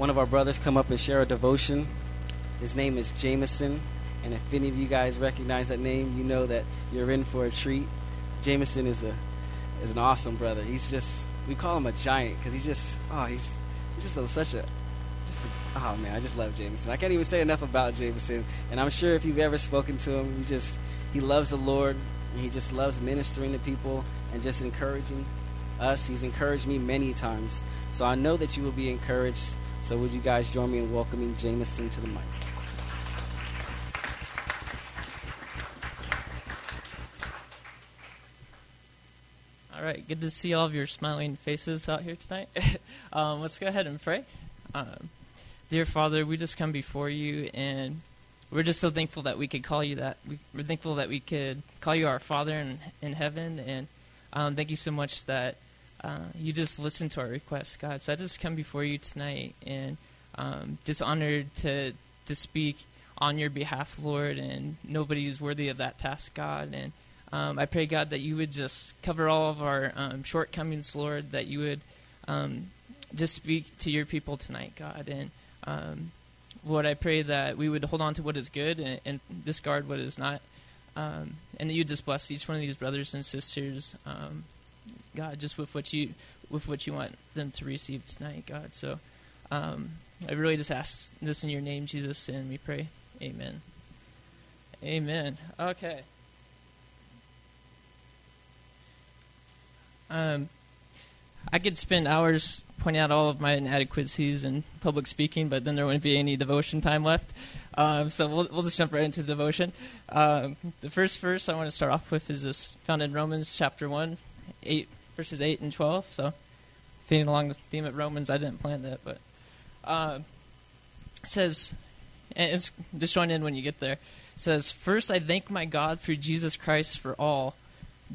one of our brothers come up and share a devotion. His name is Jameson, and if any of you guys recognize that name, you know that you're in for a treat. Jameson is a is an awesome brother. He's just we call him a giant because he's just oh he's, he's just a, such a just a, oh man I just love Jameson. I can't even say enough about Jameson, and I'm sure if you've ever spoken to him, he just he loves the Lord and he just loves ministering to people and just encouraging us. He's encouraged me many times, so I know that you will be encouraged. So would you guys join me in welcoming Jameson to the mic? All right, good to see all of your smiling faces out here tonight. um, let's go ahead and pray. Um, dear Father, we just come before you, and we're just so thankful that we could call you that. We, are thankful that we could call you our Father in, in heaven, and um, thank you so much that uh, you just listen to our requests, God. So I just come before you tonight, and um, just honored to to speak on your behalf, Lord, and nobody is worthy of that task, God, and um, I pray, God, that you would just cover all of our um, shortcomings, Lord, that you would um, just speak to your people tonight, God. And um, Lord, I pray that we would hold on to what is good and, and discard what is not. Um, and that you just bless each one of these brothers and sisters, God, just with what you with what you want them to receive tonight, God. So I really just ask this in your name, Jesus, and we pray. Amen. Amen. Okay. Um, I could spend hours pointing out all of my inadequacies in public speaking, but then there wouldn't be any devotion time left. Um, so we'll, we'll just jump right into devotion. Um, the first verse I want to start off with is this found in Romans chapter 1, 8, verses 8 and 12. So, feeding along the theme of Romans, I didn't plan that, but uh, it says, and it's just join in when you get there. It says, First, I thank my God through Jesus Christ for all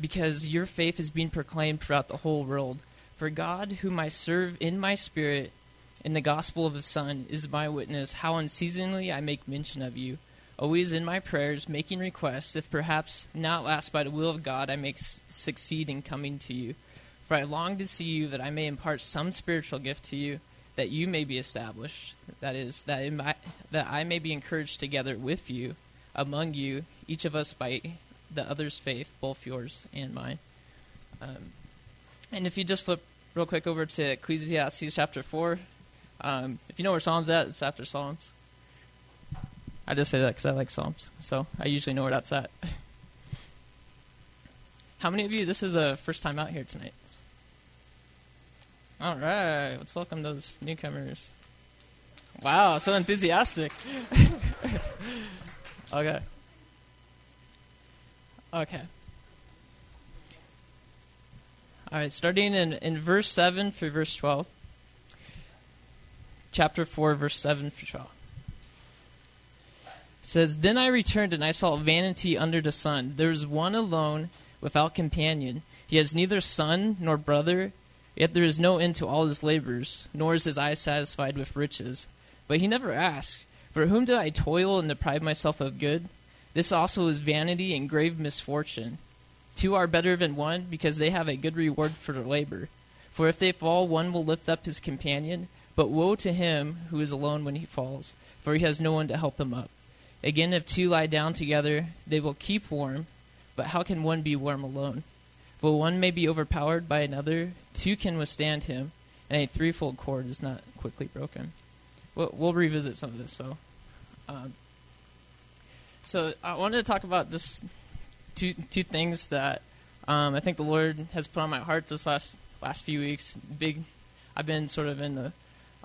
because your faith is being proclaimed throughout the whole world. For God, whom I serve in my spirit in the gospel of His Son, is my witness how unceasingly I make mention of you, always in my prayers, making requests, if perhaps not last by the will of God I may succeed in coming to you. For I long to see you that I may impart some spiritual gift to you, that you may be established. That is, that, my, that I may be encouraged together with you, among you, each of us by the other's faith, both yours and mine. Um, and if you just flip real quick over to Ecclesiastes chapter 4, um, if you know where Psalms at, it's after Psalms. I just say that because I like Psalms, so I usually know where that's at. How many of you, this is a first time out here tonight? All right, let's welcome those newcomers. Wow, so enthusiastic. okay. Okay. All right, starting in, in verse 7 through verse 12. Chapter 4, verse 7 through 12. It says, Then I returned and I saw vanity under the sun. There is one alone without companion. He has neither son nor brother, yet there is no end to all his labors, nor is his eye satisfied with riches. But he never asks, For whom did I toil and deprive myself of good? This also is vanity and grave misfortune. Two are better than one, because they have a good reward for their labor. For if they fall, one will lift up his companion. But woe to him who is alone when he falls, for he has no one to help him up. Again, if two lie down together, they will keep warm. But how can one be warm alone? For one may be overpowered by another, two can withstand him, and a threefold cord is not quickly broken. We'll, we'll revisit some of this, so. Um, so I wanted to talk about just two two things that um, I think the Lord has put on my heart this last last few weeks. Big, I've been sort of in the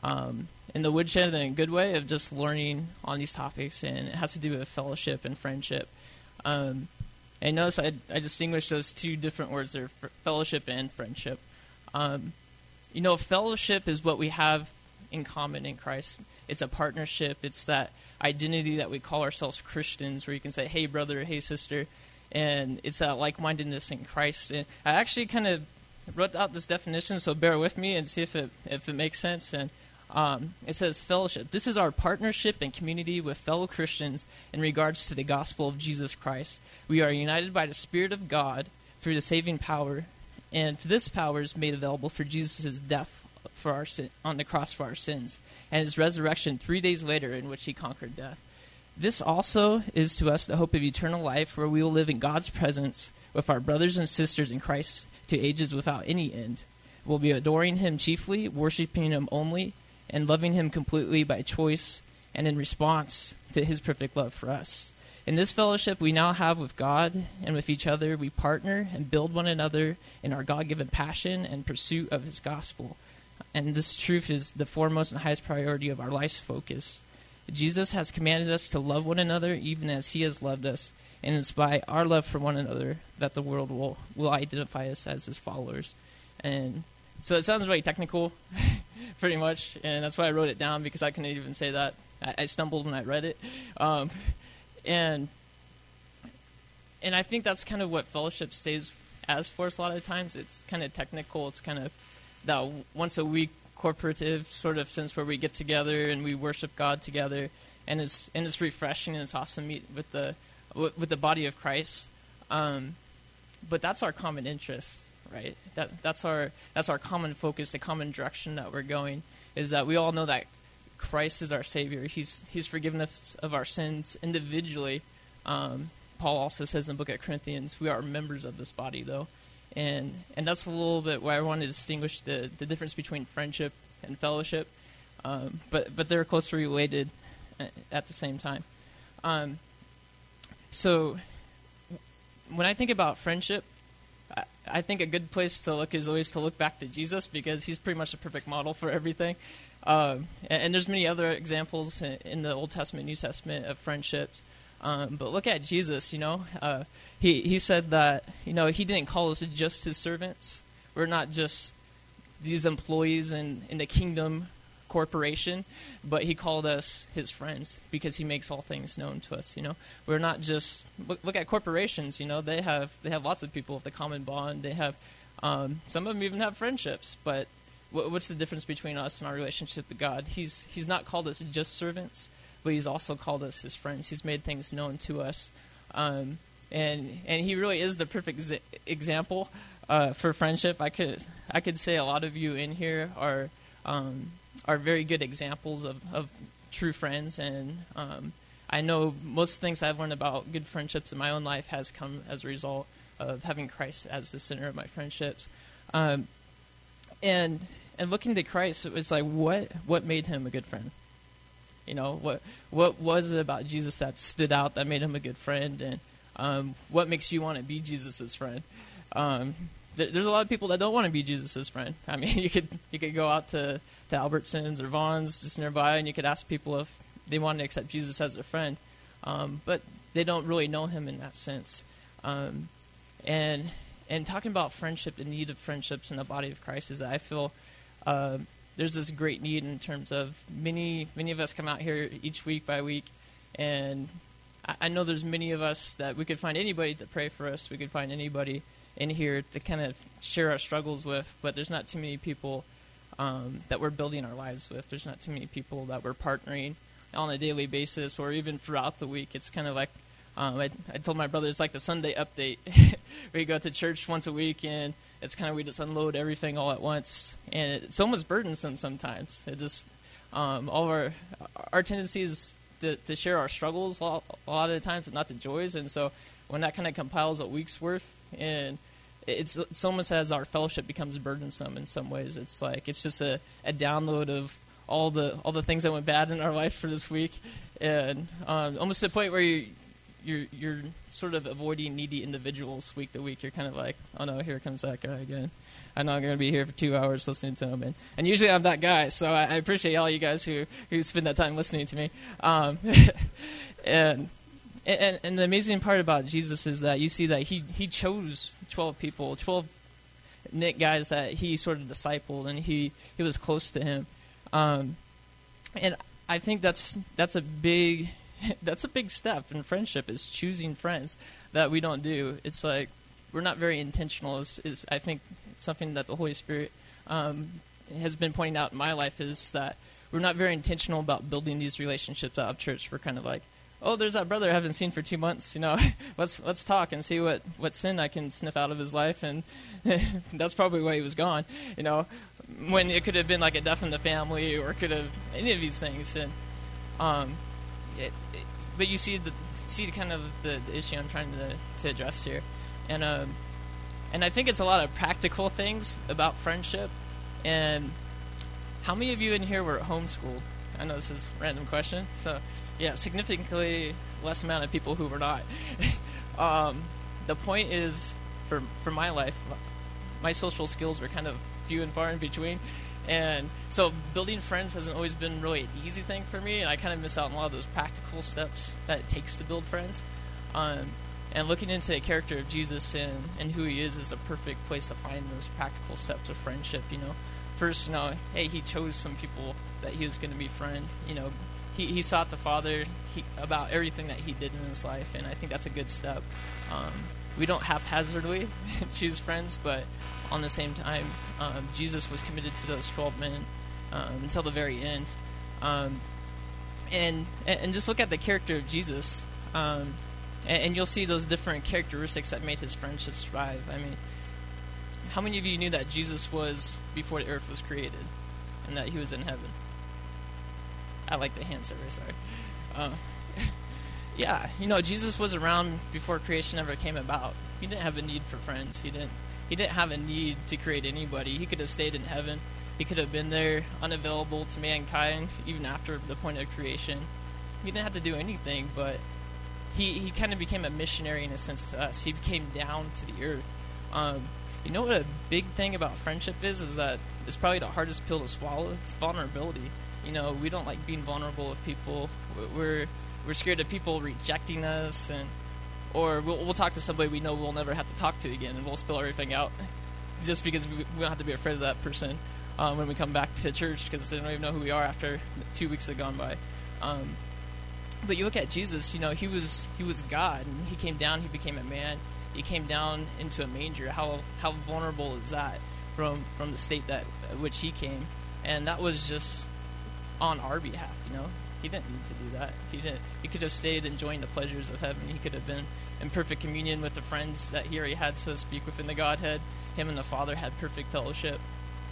um, in the woodshed in a good way of just learning on these topics, and it has to do with fellowship and friendship. Um, and notice I, I distinguish those two different words there: fellowship and friendship. Um, you know, fellowship is what we have in common in Christ. It's a partnership. It's that identity that we call ourselves Christians, where you can say, "Hey, brother," "Hey, sister," and it's that like-mindedness in Christ. And I actually kind of wrote out this definition, so bear with me and see if it if it makes sense. And um, it says fellowship. This is our partnership and community with fellow Christians in regards to the gospel of Jesus Christ. We are united by the Spirit of God through the saving power, and this power is made available for Jesus' death for our sin, on the cross for our sins, and his resurrection three days later, in which he conquered death. This also is to us the hope of eternal life, where we will live in God's presence with our brothers and sisters in Christ to ages without any end. We'll be adoring Him chiefly, worshiping Him only, and loving Him completely by choice and in response to His perfect love for us. In this fellowship we now have with God and with each other, we partner and build one another in our God given passion and pursuit of His gospel. And this truth is the foremost and highest priority of our life's focus. Jesus has commanded us to love one another even as He has loved us, and it's by our love for one another that the world will, will identify us as His followers. And so it sounds really technical, pretty much, and that's why I wrote it down because I couldn't even say that. I, I stumbled when I read it. Um, and and I think that's kind of what fellowship stays as for us a lot of times. It's kind of technical. It's kind of that once a week corporative sort of sense where we get together and we worship God together, and it's and it's refreshing and it's awesome meet with the with the body of Christ. Um, but that's our common interest, right? That that's our that's our common focus, the common direction that we're going. Is that we all know that Christ is our Savior. He's He's forgiven us of our sins individually. Um, Paul also says in the book of Corinthians, we are members of this body, though, and and that's a little bit why I want to distinguish the the difference between friendship and fellowship, um, but but they're closely related at the same time. Um, so when I think about friendship, I, think a good place to look is always to look back to Jesus because he's pretty much the perfect model for everything. Um, and, and, there's many other examples in, in, the Old Testament, New Testament of friendships. Um, but look at Jesus. You know, uh, he he said that you know he didn't call us just his servants. We're not just these employees in in the kingdom corporation, but he called us his friends because he makes all things known to us. You know, we're not just look, look at corporations. You know, they have they have lots of people with a common bond. They have um, some of them even have friendships, but what's the difference between us and our relationship to God? He's He's not called us just servants, but He's also called us His friends. He's made things known to us, um, and and He really is the perfect z- example uh, for friendship. I could I could say a lot of you in here are um, are very good examples of, of true friends, and um, I know most things I've learned about good friendships in my own life has come as a result of having Christ as the center of my friendships. Um, and and looking to Christ, it was like what what made him a good friend? You know what what was it about Jesus that stood out that made him a good friend, and um, what makes you want to be Jesus's friend? Um, there's a lot of people that don't want to be Jesus's friend. I mean, you could you could go out to to Albertsons or Vons just nearby, and you could ask people if they want to accept Jesus as their friend, um, but they don't really know him in that sense. Um, and and talking about friendship, the need of friendships in the body of Christ is that I feel uh, there's this great need in terms of many many of us come out here each week by week, and I, I know there's many of us that we could find anybody to pray for us. We could find anybody in here to kind of share our struggles with, but there's not too many people um, that we're building our lives with. There's not too many people that we're partnering on a daily basis or even throughout the week. It's kind of like um, I, I, told my brother it's like the Sunday update. we go to church once a week and it's kind of we just unload everything all at once, and it's almost burdensome sometimes. It just um, all our our tendency is to, to share our struggles a lot, a lot, of the times, but not the joys. And so when that kind of compiles a week's worth, and it's, it's almost as our fellowship becomes burdensome in some ways. It's like it's just a, a download of all the all the things that went bad in our life for this week, and um, almost to the point where you you're you're sort of avoiding needy individuals week to week. You're kind of like, oh no, here comes that guy again. I know I'm going to be here for two hours listening to him, and, and usually I'm that guy. So I, I appreciate all you guys who who spend that time listening to me. Um, and, and and the amazing part about Jesus is that you see that he he chose twelve people, twelve knit guys that he sort of discipled, and he he was close to him. Um, and I think that's that's a big that's a big step in friendship is choosing friends that we don't do. It's like we're not very intentional. Is, is I think something that the Holy Spirit um, has been pointing out in my life is that we're not very intentional about building these relationships out of church. We're kind of like, oh, there's that brother I haven't seen for two months. You know, let's let's talk and see what what sin I can sniff out of his life, and that's probably why he was gone. You know, when it could have been like a death in the family or could have any of these things. And um, it, it, but you see the see kind of the, the issue I'm trying to to address here, and um, and I think it's a lot of practical things about friendship. And how many of you in here were homeschooled? I know this is a random question, so yeah, significantly less amount of people who were not. um, the point is, for for my life, my social skills were kind of few and far in between. And so building friends hasn't always been really an easy thing for me, and I kind of miss out on a lot of those practical steps that it takes to build friends. Um, and looking into the character of Jesus and, and who he is is a perfect place to find those practical steps of friendship, you know. First, you know, hey, he chose some people that he was going to be friend. You know, he, he sought the Father he, about everything that he did in his life, and I think that's a good step. Um, we don't haphazardly choose friends, but on the same time, um, Jesus was committed to those 12 men um, until the very end. Um, and and just look at the character of Jesus, um, and, and, you'll see those different characteristics that made his friendships thrive. I mean, how many of you knew that Jesus was before the earth was created, and that he was in heaven? I like the hand server. Sorry. Uh, yeah, you know, Jesus was around before creation ever came about. He didn't have a need for friends. He didn't he didn't have a need to create anybody. He could have stayed in heaven. He could have been there, unavailable to mankind, even after the point of creation. He didn't have to do anything, but he, he kind of became a missionary in a sense to us. He came down to the earth. Um, you know what a big thing about friendship is? Is that it's probably the hardest pill to swallow. It's vulnerability. You know, we don't like being vulnerable with people. We're we're scared of people rejecting us and or we'll, we'll talk to somebody we know we'll never have to talk to again, and we'll spill everything out just because we, we don't have to be afraid of that person um, when we come back to church because they don't even know who we are after two weeks have gone by. Um, but you look at Jesus, you know, he was he was God, and he came down, he became a man, he came down into a manger. How how vulnerable is that from from the state that which he came, and that was just on our behalf, you know. He didn't need to do that. He didn't. He could have stayed enjoying the pleasures of heaven. He could have been in perfect communion with the friends that he already had, so to speak, within the Godhead. Him and the Father had perfect fellowship,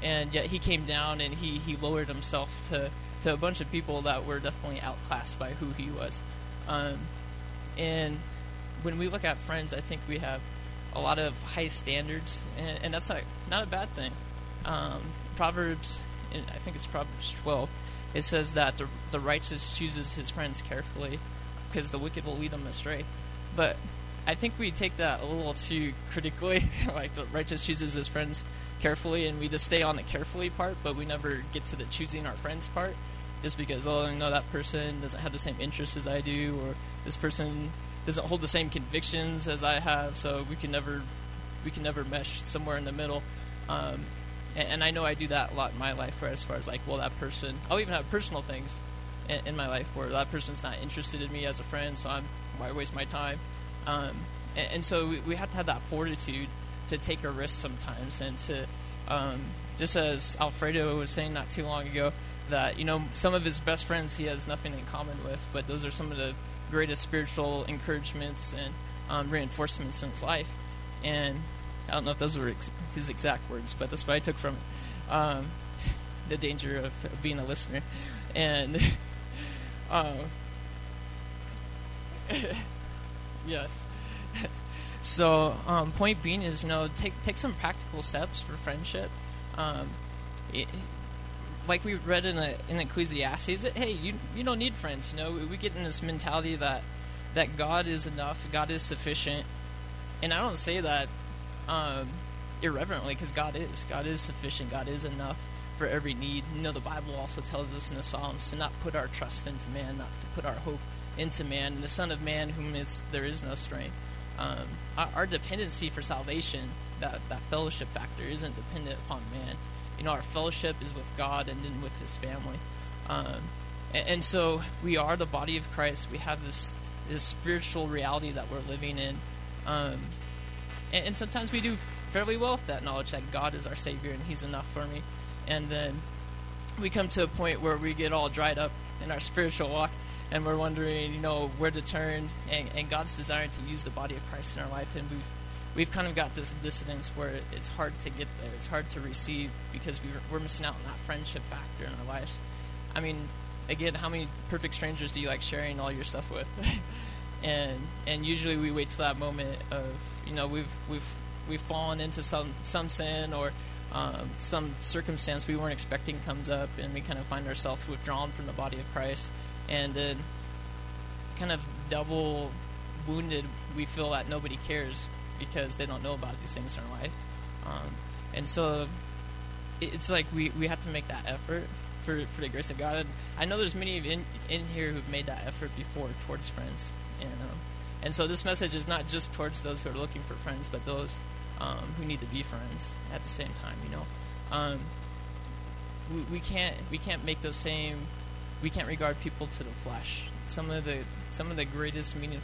and yet he came down and he he lowered himself to to a bunch of people that were definitely outclassed by who he was. Um, and when we look at friends, I think we have a lot of high standards, and, and that's not not a bad thing. Um, Proverbs, I think it's Proverbs 12 it says that the, the righteous chooses his friends carefully because the wicked will lead them astray. But I think we take that a little too critically. like the righteous chooses his friends carefully, and we just stay on the carefully part, but we never get to the choosing our friends part. Just because, oh, I know that person doesn't have the same interests as I do, or this person doesn't hold the same convictions as I have, so we can never we can never mesh somewhere in the middle. Um, and, and, I know I do that a lot in my life, where as far as like, well, that person, I'll even have personal things in, in, my life where that person's not interested in me as a friend, so I'm why waste my time? Um, and, and, so we, we, have to have that fortitude to take a risk sometimes, and to um, just as Alfredo was saying not too long ago, that you know some of his best friends he has nothing in common with, but those are some of the greatest spiritual encouragements and um, reinforcements in his life. And I don't know if those were ex- his exact words, but that's what I took from it. Um, the danger of, being a listener, and uh, yes. so um, point being is, you know, take take some practical steps for friendship. Um, it, like we read in, a, in Ecclesiastes, that hey, you you don't need friends. You know, we, we get in this mentality that that God is enough, God is sufficient, and I don't say that um, irreverently because God is. God is sufficient. God is enough for every need. You know, the Bible also tells us in the Psalms to not put our trust into man, not to put our hope into man. And the Son of Man, whom is, there is no strength. Um, our, our, dependency for salvation, that, that fellowship factor, isn't dependent upon man. You know, our fellowship is with God and then with His family. Um, and, and, so we are the body of Christ. We have this this spiritual reality that we're living in. Um, and, and sometimes we do fairly well with that knowledge that God is our Savior and He's enough for me. And then we come to a point where we get all dried up in our spiritual walk and we're wondering, you know, where to turn. And, and God's desiring to use the body of Christ in our life. And we've we've kind of got this dissonance where it's hard to get there. It's hard to receive because we we're missing out on that friendship factor in our lives. I mean, again, how many perfect strangers do you like sharing all your stuff with? and and usually we wait till that moment of you know we've we've we've fallen into some some sin or um, some circumstance we weren't expecting comes up, and we kind of find ourselves withdrawn from the body of Christ, and then kind of double wounded. We feel that nobody cares because they don't know about these things in our life, um, and so it's like we, we have to make that effort for, for the grace of God. I know there's many of in in here who've made that effort before towards friends, and um, and so this message is not just towards those who are looking for friends, but those um, who need to be friends at the same time. You know, um, we, we can't we can't make those same we can't regard people to the flesh. Some of the some of the greatest meaning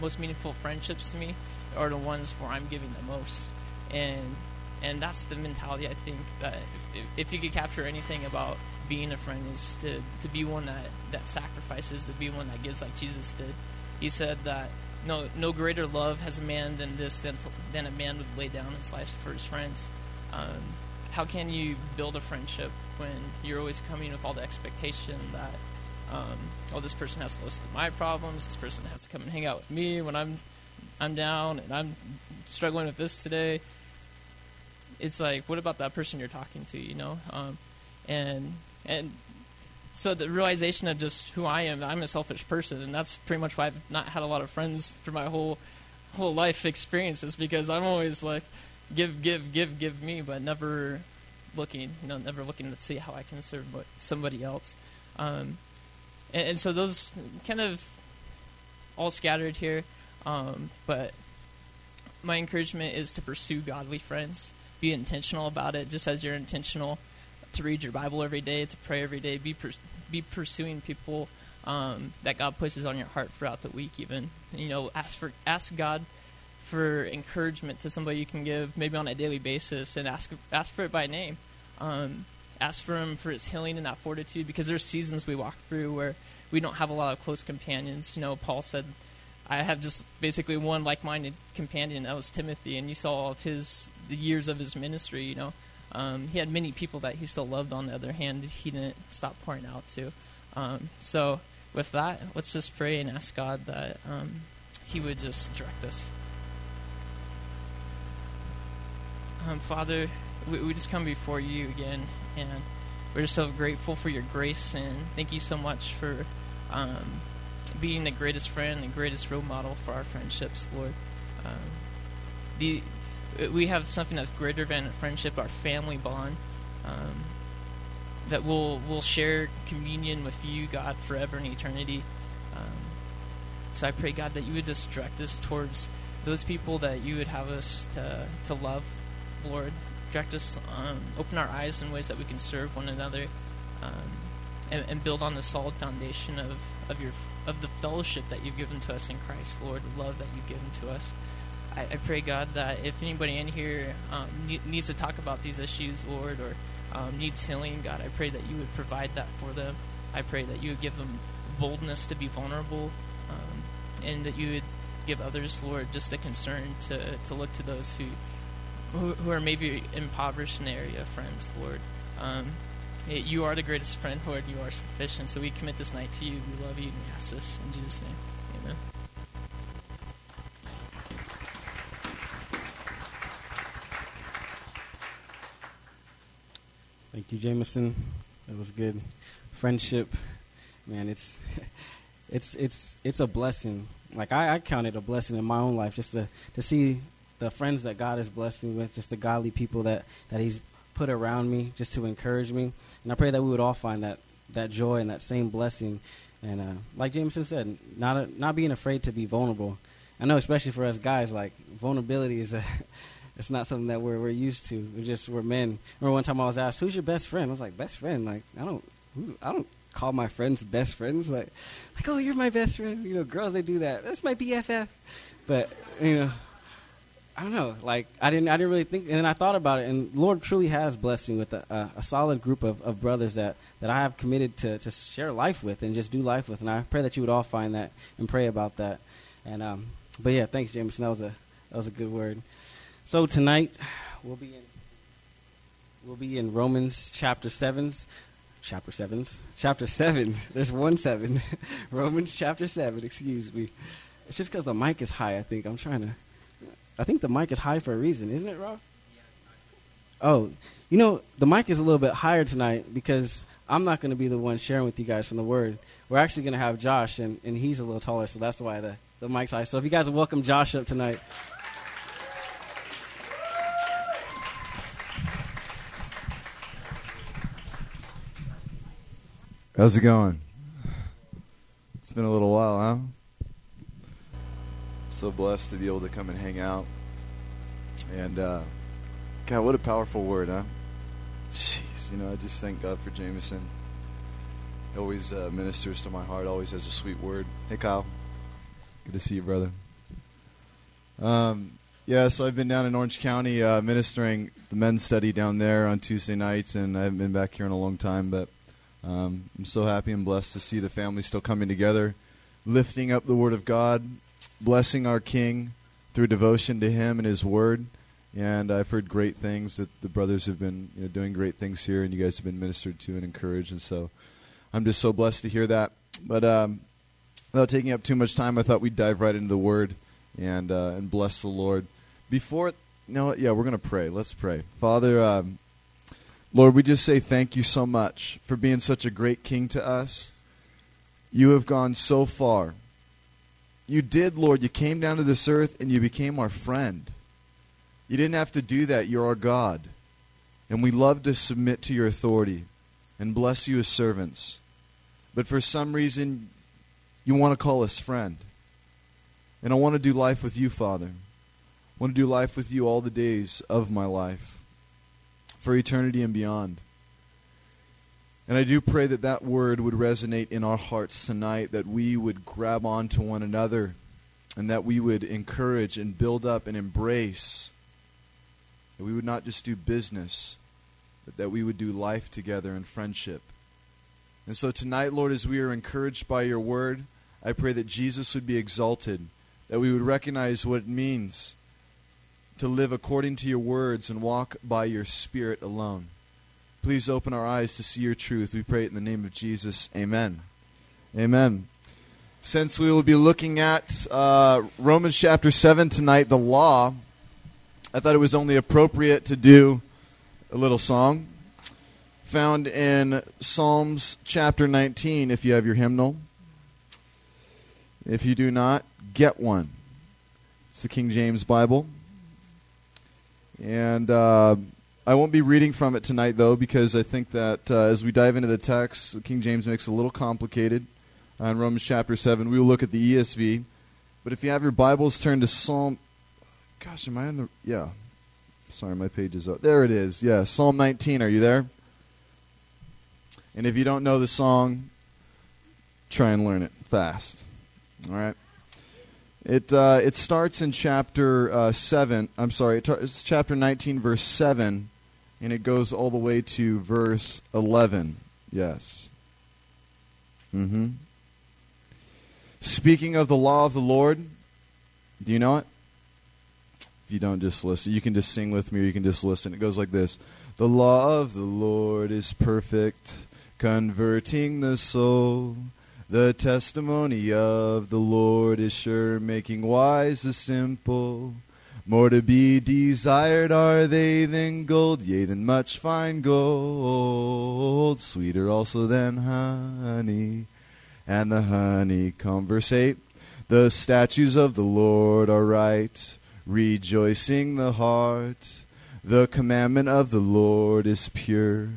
most meaningful friendships to me are the ones where I'm giving the most, and and that's the mentality I think that if, if you could capture anything about being a friend is to, to be one that, that sacrifices, to be one that gives like Jesus did. He said that no no greater love has a man than this than than a man would lay down his life for his friends. Um, how can you build a friendship when you're always coming with all the expectation that um, oh this person has to listen to my problems, this person has to come and hang out with me when I'm I'm down and I'm struggling with this today. It's like what about that person you're talking to, you know? Um, and and so the realization of just who I am, I'm a selfish person, and that's pretty much why I've not had a lot of friends for my whole whole life experiences because I'm always like give, give, give, give me, but never looking, you know, never looking to see how I can serve somebody else. Um, and, and, so those kind of all scattered here, um, but my encouragement is to pursue godly friends. Be intentional about it, just as you're intentional to read your Bible every day, to pray every day, be be pursuing people um, that God places on your heart throughout the week. Even you know, ask for ask God for encouragement to somebody you can give maybe on a daily basis, and ask ask for it by name. Um, ask for Him for His healing and that fortitude, because there's seasons we walk through where we don't have a lot of close companions. You know, Paul said. I have just basically one like-minded companion. That was Timothy, and you saw all of his the years of his ministry. You know, um, he had many people that he still loved. On the other hand, he didn't stop pouring out to. Um, so with that, let's just pray and ask God that um, He would just direct us. Um, Father, we, we, just come before you again, and we're just so grateful for your grace, and thank you so much for um, being the greatest friend and greatest role model for our friendships, Lord. Um, the we have something that's greater than friendship, our family bond. Um, that we'll we'll share communion with you, God, forever and eternity. Um, so I pray, God, that you would just direct us towards those people that you would have us to to love, Lord. Direct us, um, open our eyes in ways that we can serve one another, um, and, and, build on the solid foundation of, of your of the fellowship that you've given to us in Christ, Lord, the love that you've given to us. I, I pray, God, that if anybody in here um, ne- needs to talk about these issues, Lord, or um, needs healing, God, I pray that you would provide that for them. I pray that you would give them boldness to be vulnerable, um, and that you would give others, Lord, just a concern to, to look to those who, who, who are maybe impoverished in the area, friends, Lord. Um, you are the greatest friend, Lord. You are sufficient. So we commit this night to you. We love you and we ask this in Jesus' name. Amen. Thank you, Jameson. That was good. Friendship, man, it's it's it's it's a blessing. Like I, I count it a blessing in my own life just to to see the friends that God has blessed me with, just the godly people that that He's put around me, just to encourage me. And I pray that we would all find that that joy and that same blessing. And uh, like Jameson said, not a, not being afraid to be vulnerable. I know, especially for us guys, like vulnerability is a it's not something that we're we're used to. We're just we're men. Remember one time I was asked, "Who's your best friend?" I was like, "Best friend? Like I don't who, I don't call my friends best friends. Like like oh you're my best friend. You know, girls they do that. That's my BFF. But you know, I don't know. Like I didn't I didn't really think. And then I thought about it, and Lord truly has blessed me with a, a, a solid group of, of brothers that that I have committed to to share life with and just do life with. And I pray that you would all find that and pray about that. And um, but yeah, thanks, Jameson. That was a that That was a good word. So tonight we'll be in we'll be in Romans chapter sevens, chapter sevens, chapter seven. There's one seven. Romans chapter seven. Excuse me. It's just because the mic is high. I think I'm trying to. I think the mic is high for a reason, isn't it, Rob? Oh, you know the mic is a little bit higher tonight because I'm not going to be the one sharing with you guys from the Word. We're actually going to have Josh, and, and he's a little taller, so that's why the, the mic's high. So if you guys welcome Josh up tonight. How's it going? It's been a little while, huh? So blessed to be able to come and hang out. And, uh, God, what a powerful word, huh? Jeez, you know, I just thank God for Jameson. He always uh, ministers to my heart, always has a sweet word. Hey, Kyle. Good to see you, brother. Um, yeah, so I've been down in Orange County uh, ministering the men's study down there on Tuesday nights, and I haven't been back here in a long time, but um, I'm so happy and blessed to see the family still coming together, lifting up the Word of God, blessing our King through devotion to Him and His Word. And I've heard great things that the brothers have been you know, doing great things here, and you guys have been ministered to and encouraged. And so I'm just so blessed to hear that. But um, without taking up too much time, I thought we'd dive right into the Word and uh, and bless the Lord. Before, no, yeah, we're to pray. Let's pray. Father, um, Lord, we just say thank you so much for being such a great King to us. You have gone so far. You did, Lord. You came down to this earth and you became our friend. You didn't have to do that. You're our God. And we love to submit to your authority and bless you as servants. But for some reason, you want to call us friend. And I want to do life with you, Father. I want to do life with you all the days of my life, for eternity and beyond. And I do pray that that word would resonate in our hearts tonight, that we would grab on to one another, and that we would encourage and build up and embrace that we would not just do business, but that we would do life together in friendship. And so tonight, Lord, as we are encouraged by your word, I pray that Jesus would be exalted, that we would recognize what it means to live according to your words and walk by your spirit alone. Please open our eyes to see your truth. We pray it in the name of Jesus. Amen. Amen. Since we will be looking at uh, Romans chapter 7 tonight, the law, I thought it was only appropriate to do a little song found in Psalms chapter 19 if you have your hymnal. If you do not, get one. It's the King James Bible. And uh, I won't be reading from it tonight, though, because I think that uh, as we dive into the text, King James makes it a little complicated. Uh, in Romans chapter 7, we will look at the ESV. But if you have your Bibles, turn to Psalm. Gosh, am I on the. Yeah. Sorry, my page is up. There it is. Yeah, Psalm 19. Are you there? And if you don't know the song, try and learn it fast. All right. It uh, it starts in chapter uh, seven. I'm sorry, it's chapter 19, verse seven, and it goes all the way to verse 11. Yes. Mm-hmm. Speaking of the law of the Lord, do you know it? If you don't, just listen. You can just sing with me, or you can just listen. It goes like this: The law of the Lord is perfect, converting the soul. The testimony of the Lord is sure, making wise the simple. More to be desired are they than gold, yea, than much fine gold, sweeter also than honey, and the honey conversate. The statutes of the Lord are right, rejoicing the heart. The commandment of the Lord is pure,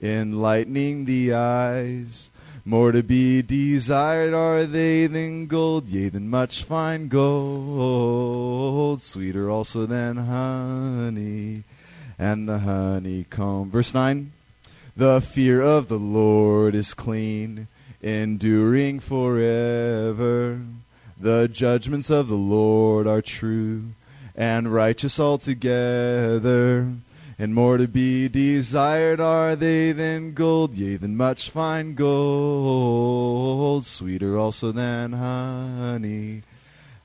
enlightening the eyes. More to be desired are they than gold, yea, than much fine gold, sweeter also than honey, and the honeycomb. Verse 9 The fear of the Lord is clean, enduring forever. The judgments of the Lord are true and righteous altogether. And more to be desired are they than gold, yea, than much fine gold, sweeter also than honey,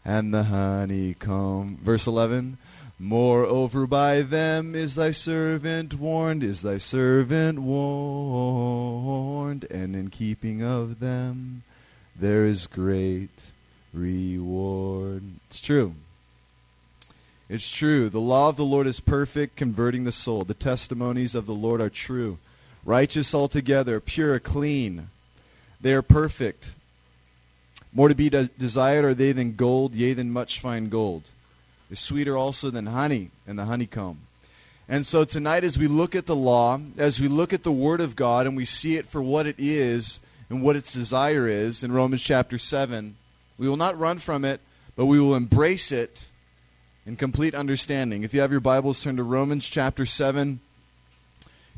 and the honeycomb. Verse 11. Moreover, by them is thy servant warned, is thy servant warned, and in keeping of them there is great reward. It's true. It's true. The law of the Lord is perfect, converting the soul. The testimonies of the Lord are true. Righteous altogether, pure, clean. They are perfect. More to be de- desired are they than gold, yea, than much fine gold is sweeter also than honey and the honeycomb. And so tonight, as we look at the law, as we look at the Word of God, and we see it for what it is and what its desire is in Romans chapter 7, we will not run from it, but we will embrace it in complete understanding. If you have your Bibles, turn to Romans chapter 7.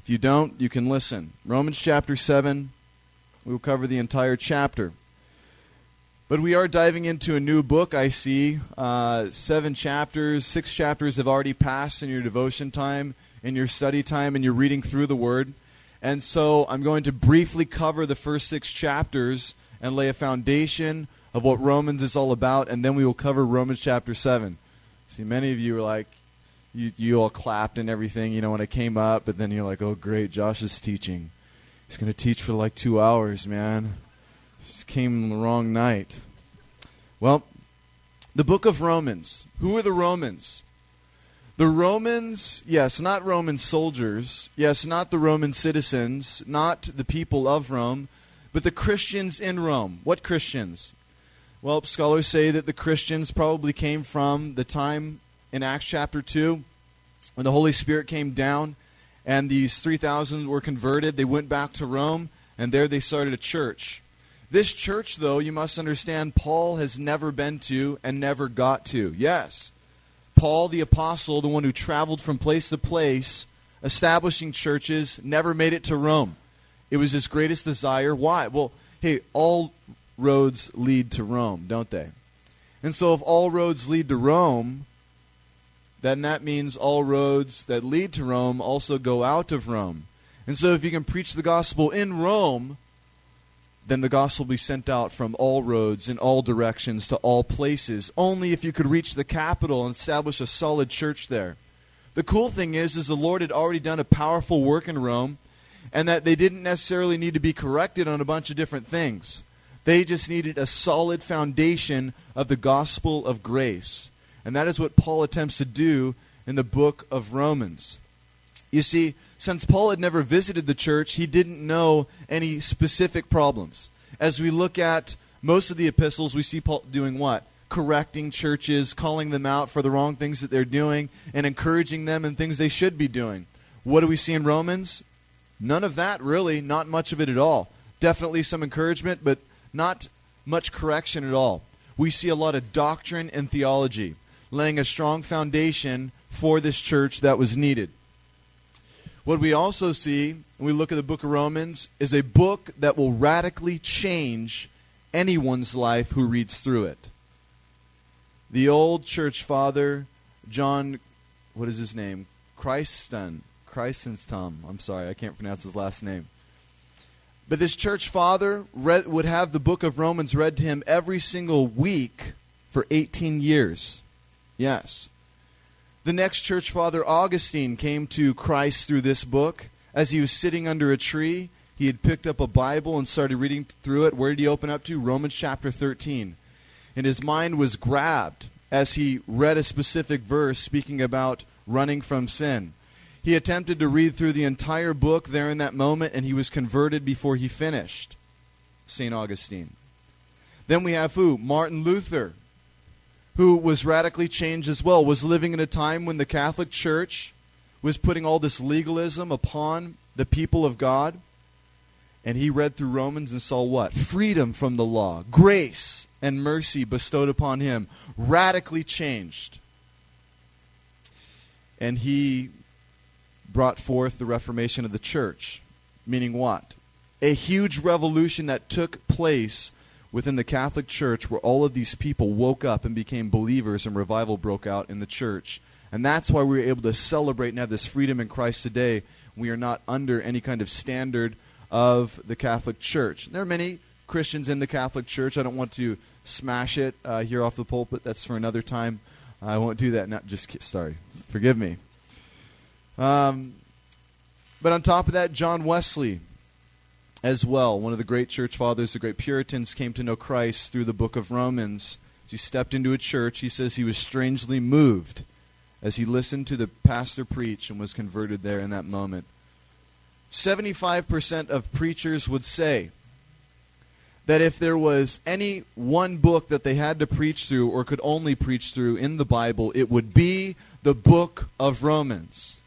If you don't, you can listen. Romans chapter 7, we will cover the entire chapter. But we are diving into a new book, I see. Uh, seven chapters, six chapters have already passed in your devotion time, in your study time, and you're reading through the Word. And so I'm going to briefly cover the first six chapters and lay a foundation of what Romans is all about, and then we will cover Romans chapter 7. See, many of you were like, you, you all clapped and everything, you know, when I came up, but then you're like, oh, great, Josh is teaching. He's going to teach for like two hours, man Just came on the wrong night. Well, the book of Romans. Who are the Romans? The Romans, yes, not Roman soldiers, yes, not the Roman citizens, not the people of Rome, but the Christians in Rome. What Christians? Well, scholars say that the Christians probably came from the time in Acts chapter 2 when the Holy Spirit came down and these 3,000 were converted. They went back to Rome and there they started a church. This church, though, you must understand, Paul has never been to and never got to. Yes, Paul the apostle, the one who traveled from place to place, establishing churches, never made it to Rome. It was his greatest desire. Why? Well, hey, all roads lead to Rome, don't they? And so if all roads lead to Rome, then that means all roads that lead to Rome also go out of Rome. And so if you can preach the gospel in Rome, then the gospel will be sent out from all roads in all directions to all places. Only if you could reach the capital and establish a solid church there. The cool thing is, is the Lord had already done a powerful work in Rome, and that they didn't necessarily need to be corrected on a bunch of different things. They just needed a solid foundation of the gospel of grace. And that is what Paul attempts to do in the book of Romans. You see, since Paul had never visited the church, he didn't know any specific problems. As we look at most of the epistles, we see Paul doing what? Correcting churches, calling them out for the wrong things that they're doing, and encouraging them in things they should be doing. What do we see in Romans? None of that, really. Not much of it at all. Definitely some encouragement, but not much correction at all. We see a lot of doctrine and theology, laying a strong foundation for this church that was needed. What we also see when we look at the book of Romans is a book that will radically change anyone's life who reads through it. The old church father, John, what is his name? Chrysostom. Chrysostom. I'm sorry, I can't pronounce his last name. But this church father read, would have the book of Romans read to him every single week for 18 years. Yes. The next church father, Augustine, came to Christ through this book. As he was sitting under a tree, he had picked up a Bible and started reading through it. Where did he open up to? Romans chapter 13. And his mind was grabbed as he read a specific verse speaking about running from sin. He attempted to read through the entire book there in that moment, and he was converted before he finished. St. Augustine. Then we have who? Martin Luther who was radically changed as well, was living in a time when the Catholic Church was putting all this legalism upon the people of God. And he read through Romans and saw what? Freedom from the law, grace and mercy bestowed upon him, radically changed. And he brought forth the Reformation of the church. Meaning what? A huge revolution that took place within the Catholic Church where all of these people woke up and became believers and revival broke out in the church. And that's why we are able to celebrate and have this freedom in Christ today. We are not under any kind of standard of the Catholic Church. There are many Christians in the Catholic Church. I don't want to smash it uh, here off the pulpit. That's for another time. I won't do that. Not just sorry. Forgive me. Um, but on top of that, John Wesley, as well, one of the great church fathers, the great Puritans, came to know Christ through the book of Romans. As he stepped into a church, he says he was strangely moved as he listened to the pastor preach and was converted there in that moment. 75% of preachers would say that if there was any one book that they had to preach through or could only preach through in the Bible, it would be the book of Romans.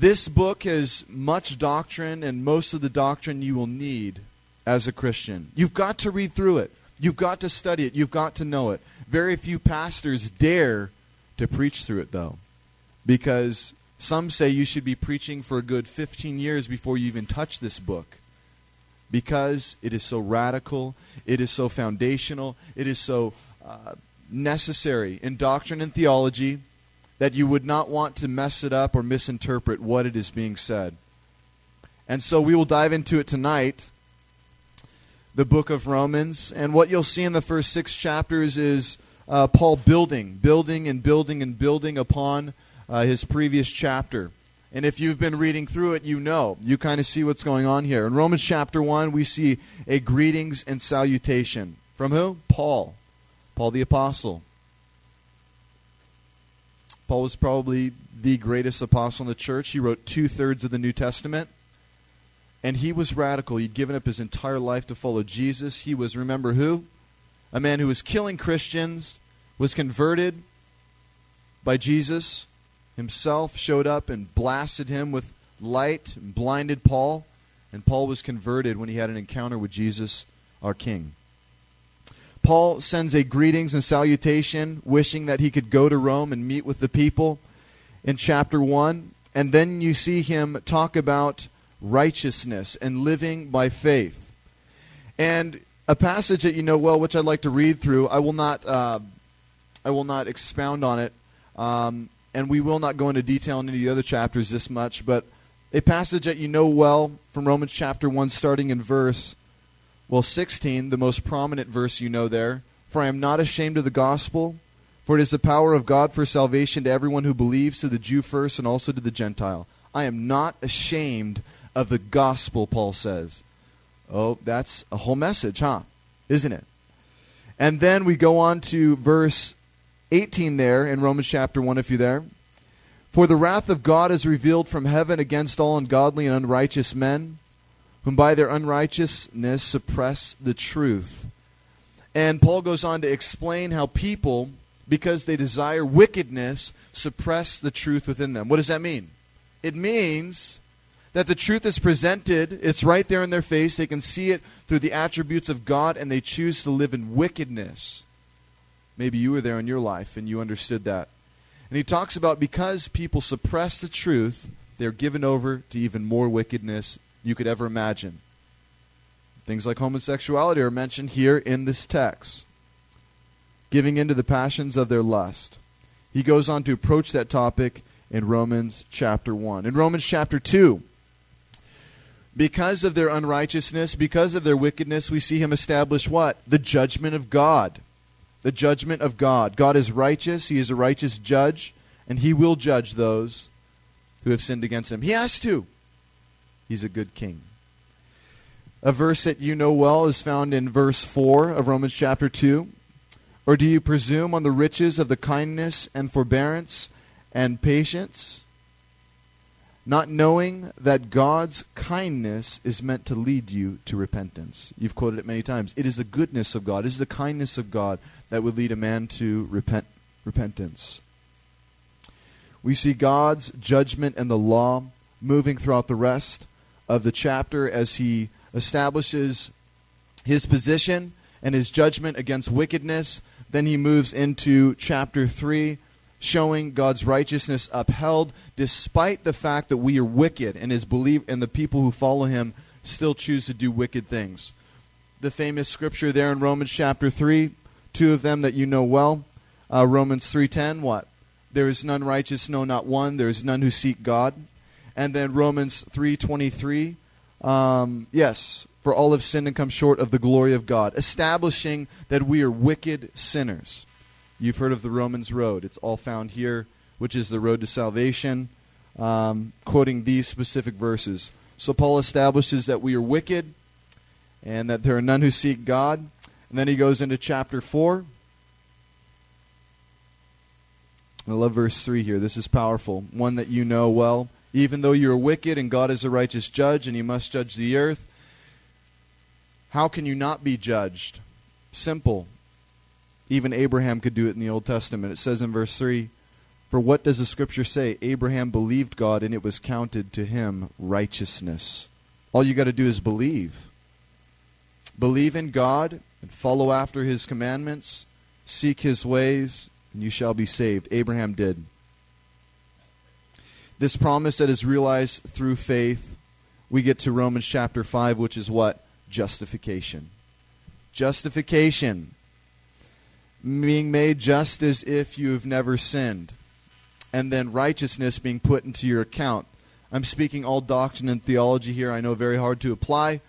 This book has much doctrine and most of the doctrine you will need as a Christian. You've got to read through it. You've got to study it. You've got to know it. Very few pastors dare to preach through it, though, because some say you should be preaching for a good 15 years before you even touch this book because it is so radical, it is so foundational, it is so uh, necessary in doctrine and theology that you would not want to mess it up or misinterpret what it is being said. And so we will dive into it tonight, the book of Romans. And what you'll see in the first six chapters is uh, Paul building, building, and building and building upon uh, his previous chapter. And if you've been reading through it, you know. You kind of see what's going on here. In Romans chapter 1, we see a greetings and salutation. From who? Paul. Paul the Apostle. Paul was probably the greatest apostle in the church. He wrote two thirds of the New Testament. And he was radical. He'd given up his entire life to follow Jesus. He was, remember who? A man who was killing Christians, was converted by Jesus himself, showed up and blasted him with light, and blinded Paul. And Paul was converted when he had an encounter with Jesus, our King. Paul sends a greetings and salutation, wishing that he could go to Rome and meet with the people in chapter 1. And then you see him talk about righteousness and living by faith. And a passage that you know well, which I'd like to read through, I will not, uh, I will not expound on it, um, and we will not go into detail in any of the other chapters this much, but a passage that you know well from Romans chapter 1, starting in verse well, 16, the most prominent verse you know there. For I am not ashamed of the gospel, for it is the power of God for salvation to everyone who believes, to the Jew first and also to the Gentile. I am not ashamed of the gospel, Paul says. Oh, that's a whole message, huh? Isn't it? And then we go on to verse 18 there in Romans chapter 1, if you're there. For the wrath of God is revealed from heaven against all ungodly and unrighteous men whom by their unrighteousness suppress the truth. And Paul goes on to explain how people, because they desire wickedness, suppress the truth within them. What does that mean? It means that the truth is presented, it's right there in their face, they can see it through the attributes of God, and they choose to live in wickedness. Maybe you were there in your life and you understood that. And he talks about because people suppress the truth, they're given over to even more wickedness you could ever imagine. Things like homosexuality are mentioned here in this text, giving into the passions of their lust. He goes on to approach that topic in Romans chapter 1. In Romans chapter 2, because of their unrighteousness, because of their wickedness, we see him establish what? The judgment of God. The judgment of God. God is righteous, he is a righteous judge, and he will judge those who have sinned against him. He has to. He's a good king. A verse that you know well is found in verse 4 of Romans chapter 2. Or do you presume on the riches of the kindness and forbearance and patience, not knowing that God's kindness is meant to lead you to repentance? You've quoted it many times. It is the goodness of God, it is the kindness of God that would lead a man to repent, repentance. We see God's judgment and the law moving throughout the rest of the chapter as he establishes his position and his judgment against wickedness. Then he moves into chapter 3, showing God's righteousness upheld despite the fact that we are wicked and his belief and the people who follow him still choose to do wicked things. The famous scripture there in Romans chapter 3, two of them that you know well. Uh, Romans 3:10 what? There is none righteous, no not one. There is none who seek God and then Romans 3:23. Um, yes, For all have sinned and come short of the glory of God, establishing that we are wicked sinners. You've heard of the Romans road. It's all found here, which is the road to salvation, um, quoting these specific verses. So Paul establishes that we are wicked and that there are none who seek God. And then he goes into chapter 4. I love verse 3 here. This is powerful. One that you know well. Even though you are wicked and God is a righteous judge and he must judge the earth, how can you not be judged? Simple. Even Abraham could do it in the Old Testament. It says in verse 3 For what does the scripture say? Abraham believed God and it was counted to him righteousness. All you got to do is believe. Believe in God and follow after his commandments, seek his ways, and you shall be saved. Abraham did. This promise that is realized through faith, we get to Romans chapter 5, which is what? Justification. Justification. Being made just as if you have never sinned. And then righteousness being put into your account. I'm speaking all doctrine and theology here. I know very hard to apply,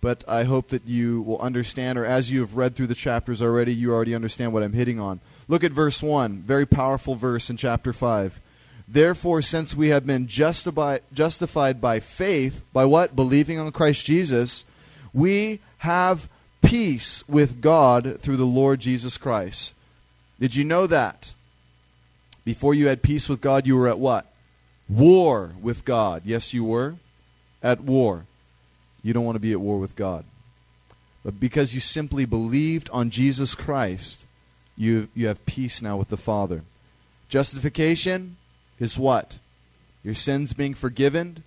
but I hope that you will understand, or as you have read through the chapters already, you already understand what I'm hitting on. Look at verse 1, very powerful verse in chapter 5. Therefore, since we have been justified, justified by faith, by what? Believing on Christ Jesus, we have peace with God through the Lord Jesus Christ. Did you know that? Before you had peace with God, you were at what? War with God. Yes, you were. At war. You don't want to be at war with God. But because you simply believed on Jesus Christ, you, you have peace now with the Father. Justification is what? Your sins being forgiven,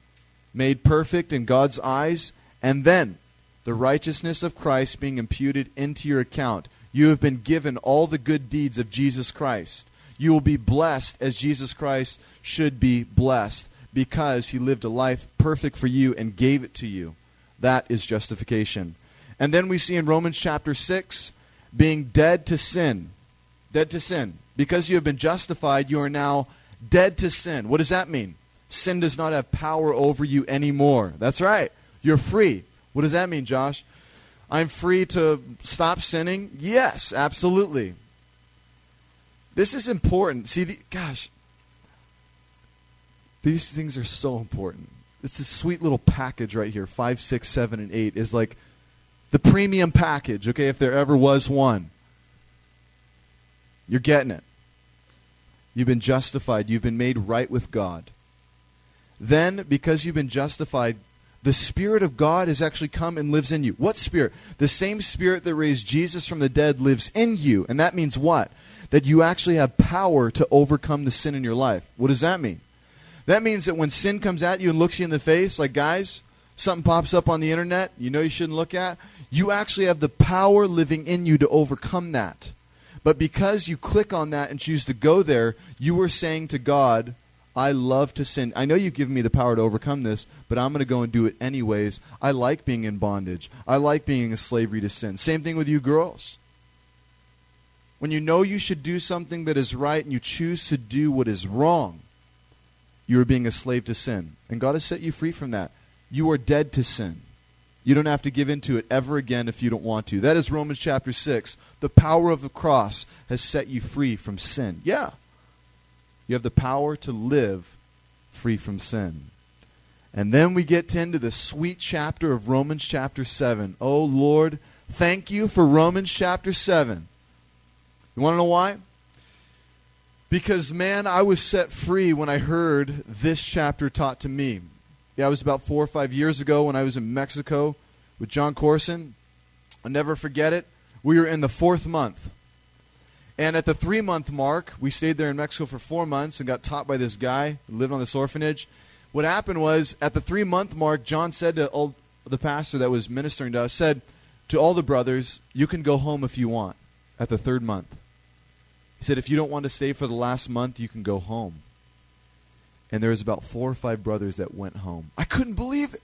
made perfect in God's eyes, and then the righteousness of Christ being imputed into your account. You have been given all the good deeds of Jesus Christ. You will be blessed as Jesus Christ should be blessed because he lived a life perfect for you and gave it to you. That is justification. And then we see in Romans chapter 6 being dead to sin dead to sin. Because you have been justified, you are now dead to sin. What does that mean? Sin does not have power over you anymore. That's right. You're free. What does that mean, Josh? I'm free to stop sinning? Yes, absolutely. This is important. See, the, gosh, these things are so important. It's a sweet little package right here. Five, six, seven, and eight is like the premium package, okay, if there ever was one. You're getting it. You've been justified. You've been made right with God. Then, because you've been justified, the Spirit of God has actually come and lives in you. What Spirit? The same Spirit that raised Jesus from the dead lives in you. And that means what? That you actually have power to overcome the sin in your life. What does that mean? That means that when sin comes at you and looks you in the face, like guys, something pops up on the internet you know you shouldn't look at, you actually have the power living in you to overcome that. But because you click on that and choose to go there, you are saying to God, I love to sin. I know you've given me the power to overcome this, but I'm going to go and do it anyways. I like being in bondage. I like being in slavery to sin. Same thing with you girls. When you know you should do something that is right and you choose to do what is wrong, you are being a slave to sin. And God has set you free from that. You are dead to sin. You don't have to give in to it ever again if you don't want to. That is Romans chapter 6. The power of the cross has set you free from sin. Yeah. You have the power to live free from sin. And then we get into the sweet chapter of Romans chapter 7. Oh, Lord, thank you for Romans chapter 7. You want to know why? Because, man, I was set free when I heard this chapter taught to me. Yeah, it was about four or five years ago when I was in Mexico with John Corson. I'll never forget it. We were in the fourth month. And at the three month mark, we stayed there in Mexico for four months and got taught by this guy who lived on this orphanage. What happened was, at the three month mark, John said to all, the pastor that was ministering to us, said to all the brothers, You can go home if you want at the third month. He said, If you don't want to stay for the last month, you can go home and there was about four or five brothers that went home. I couldn't believe it.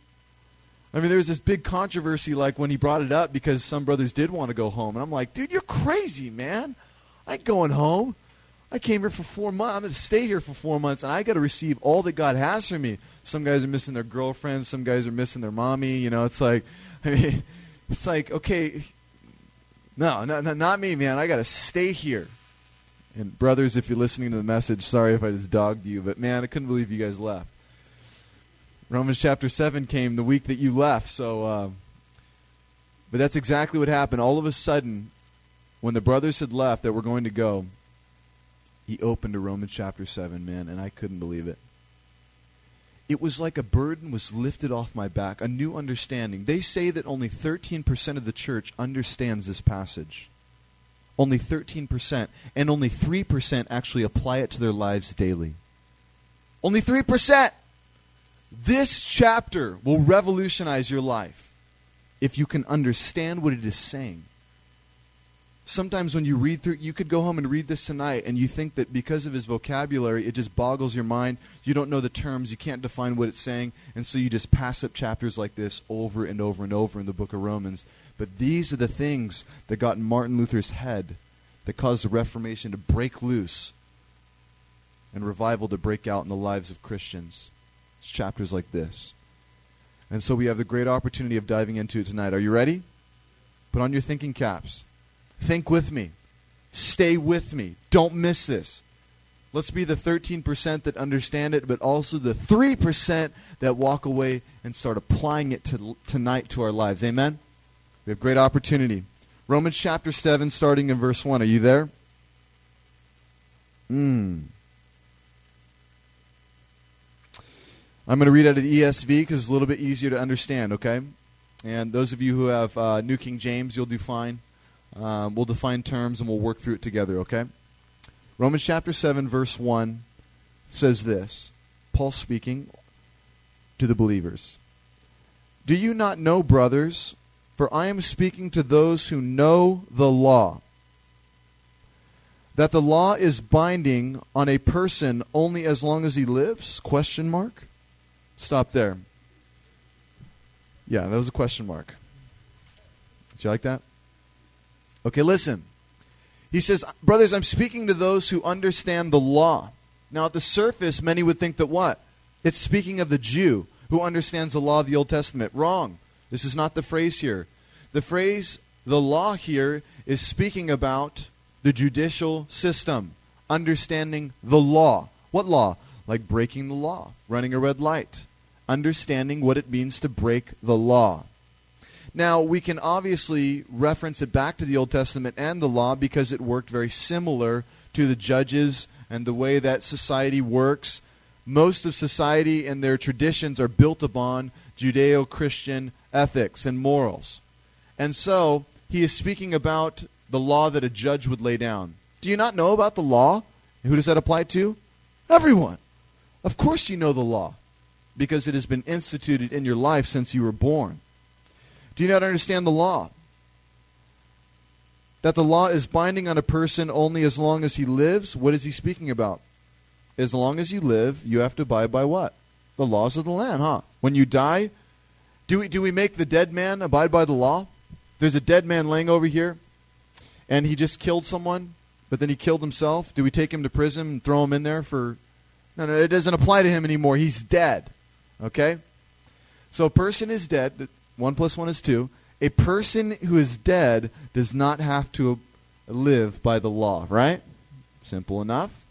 I mean, there was this big controversy, like when he brought it up, because some brothers did want to go home, and I'm like, dude, you're crazy, man. I ain't going home. I came here for four months. I'm going to stay here for four months, and I got to receive all that God has for me. Some guys are missing their girlfriends. Some guys are missing their mommy. You know, it's like, I mean, it's like, okay, no, no, no not me, man. I got to stay here. And brothers, if you're listening to the message, sorry if I just dogged you, but man, I couldn't believe you guys left. Romans chapter 7 came the week that you left, so. Uh, but that's exactly what happened. All of a sudden, when the brothers had left that were going to go, he opened to Romans chapter 7, man, and I couldn't believe it. It was like a burden was lifted off my back, a new understanding. They say that only 13% of the church understands this passage. Only 13%. And only 3% actually apply it to their lives daily. Only 3%! This chapter will revolutionize your life if you can understand what it is saying. Sometimes when you read through, you could go home and read this tonight, and you think that because of his vocabulary, it just boggles your mind. You don't know the terms, you can't define what it's saying, and so you just pass up chapters like this over and over and over in the book of Romans. But these are the things that got in Martin Luther's head that caused the Reformation to break loose and revival to break out in the lives of Christians. It's chapters like this. And so we have the great opportunity of diving into it tonight. Are you ready? Put on your thinking caps. Think with me. Stay with me. Don't miss this. Let's be the 13% that understand it, but also the 3% that walk away and start applying it to, tonight to our lives. Amen? We have great opportunity. Romans chapter 7, starting in verse 1. Are you there? Hmm. I'm going to read out of the ESV because it's a little bit easier to understand, okay? And those of you who have uh, New King James, you'll do fine. Um, we'll define terms and we'll work through it together, okay? Romans chapter 7, verse 1 says this Paul speaking to the believers Do you not know, brothers, for I am speaking to those who know the law, that the law is binding on a person only as long as he lives? Question mark. Stop there. Yeah, that was a question mark. Did you like that? Okay, listen. He says, Brothers, I'm speaking to those who understand the law. Now, at the surface, many would think that what? It's speaking of the Jew who understands the law of the Old Testament. Wrong. This is not the phrase here. The phrase, the law here, is speaking about the judicial system, understanding the law. What law? Like breaking the law, running a red light, understanding what it means to break the law. Now, we can obviously reference it back to the Old Testament and the law because it worked very similar to the judges and the way that society works. Most of society and their traditions are built upon Judeo Christian ethics and morals. And so, he is speaking about the law that a judge would lay down. Do you not know about the law? Who does that apply to? Everyone. Of course, you know the law because it has been instituted in your life since you were born. Do you not understand the law? That the law is binding on a person only as long as he lives? What is he speaking about? As long as you live, you have to abide by what? The laws of the land, huh? When you die, do we, do we make the dead man abide by the law? There's a dead man laying over here, and he just killed someone, but then he killed himself. Do we take him to prison and throw him in there for. No, no, it doesn't apply to him anymore. He's dead. Okay? So a person is dead. One plus one is two. A person who is dead does not have to live by the law, right? Simple enough.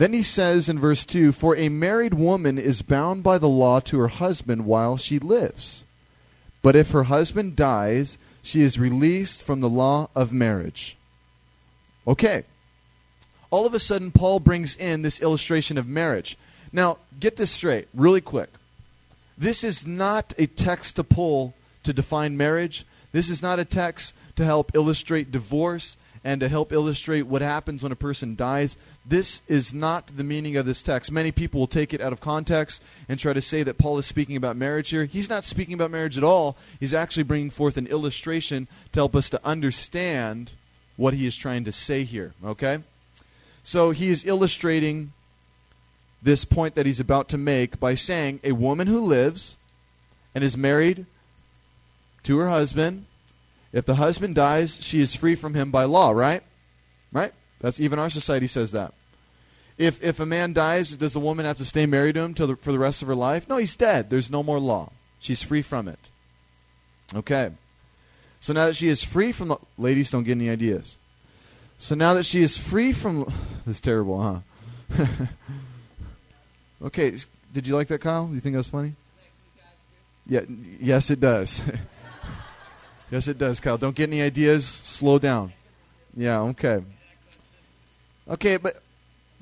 Then he says in verse 2 For a married woman is bound by the law to her husband while she lives. But if her husband dies, she is released from the law of marriage. Okay. All of a sudden, Paul brings in this illustration of marriage. Now, get this straight, really quick. This is not a text to pull to define marriage. This is not a text to help illustrate divorce and to help illustrate what happens when a person dies. This is not the meaning of this text. Many people will take it out of context and try to say that Paul is speaking about marriage here. He's not speaking about marriage at all. He's actually bringing forth an illustration to help us to understand what he is trying to say here, okay? So he is illustrating this point that he's about to make by saying a woman who lives and is married to her husband, if the husband dies, she is free from him by law, right? Right? That's even our society says that. If if a man dies, does the woman have to stay married to him the, for the rest of her life? No, he's dead. There's no more law. She's free from it. Okay. So now that she is free from the ladies, don't get any ideas. So now that she is free from this terrible, huh? okay, did you like that, Kyle? You think that was funny? Yeah, yes, it does. yes, it does, Kyle. Don't get any ideas. Slow down. Yeah, okay. Okay, but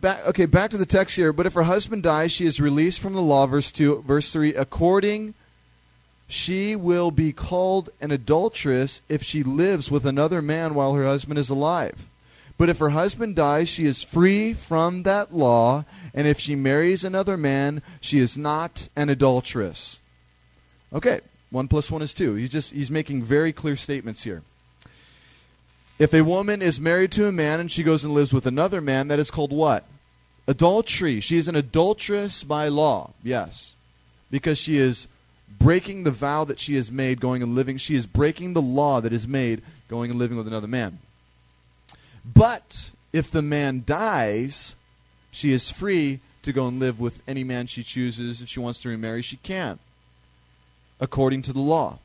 back okay, back to the text here. But if her husband dies, she is released from the law, verse two verse three, according she will be called an adulteress if she lives with another man while her husband is alive. But if her husband dies, she is free from that law, and if she marries another man, she is not an adulteress. Okay, one plus one is two. He's just he's making very clear statements here. If a woman is married to a man and she goes and lives with another man, that is called what? Adultery. She is an adulteress by law. Yes. Because she is breaking the vow that she has made going and living. She is breaking the law that is made going and living with another man. But if the man dies, she is free to go and live with any man she chooses. If she wants to remarry, she can, according to the law.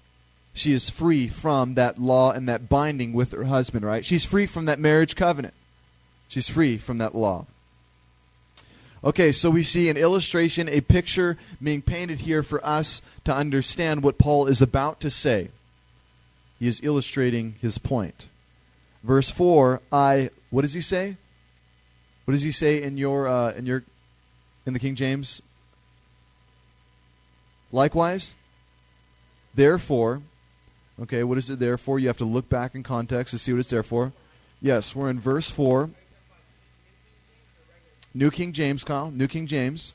She is free from that law and that binding with her husband, right? She's free from that marriage covenant. She's free from that law. Okay, so we see an illustration, a picture being painted here for us to understand what Paul is about to say. He is illustrating his point. Verse 4, I what does he say? What does he say in your uh, in your in the King James? Likewise, therefore, okay, what is it there for? You have to look back in context to see what it's there for. Yes, we're in verse 4. New King James, Kyle. New King James.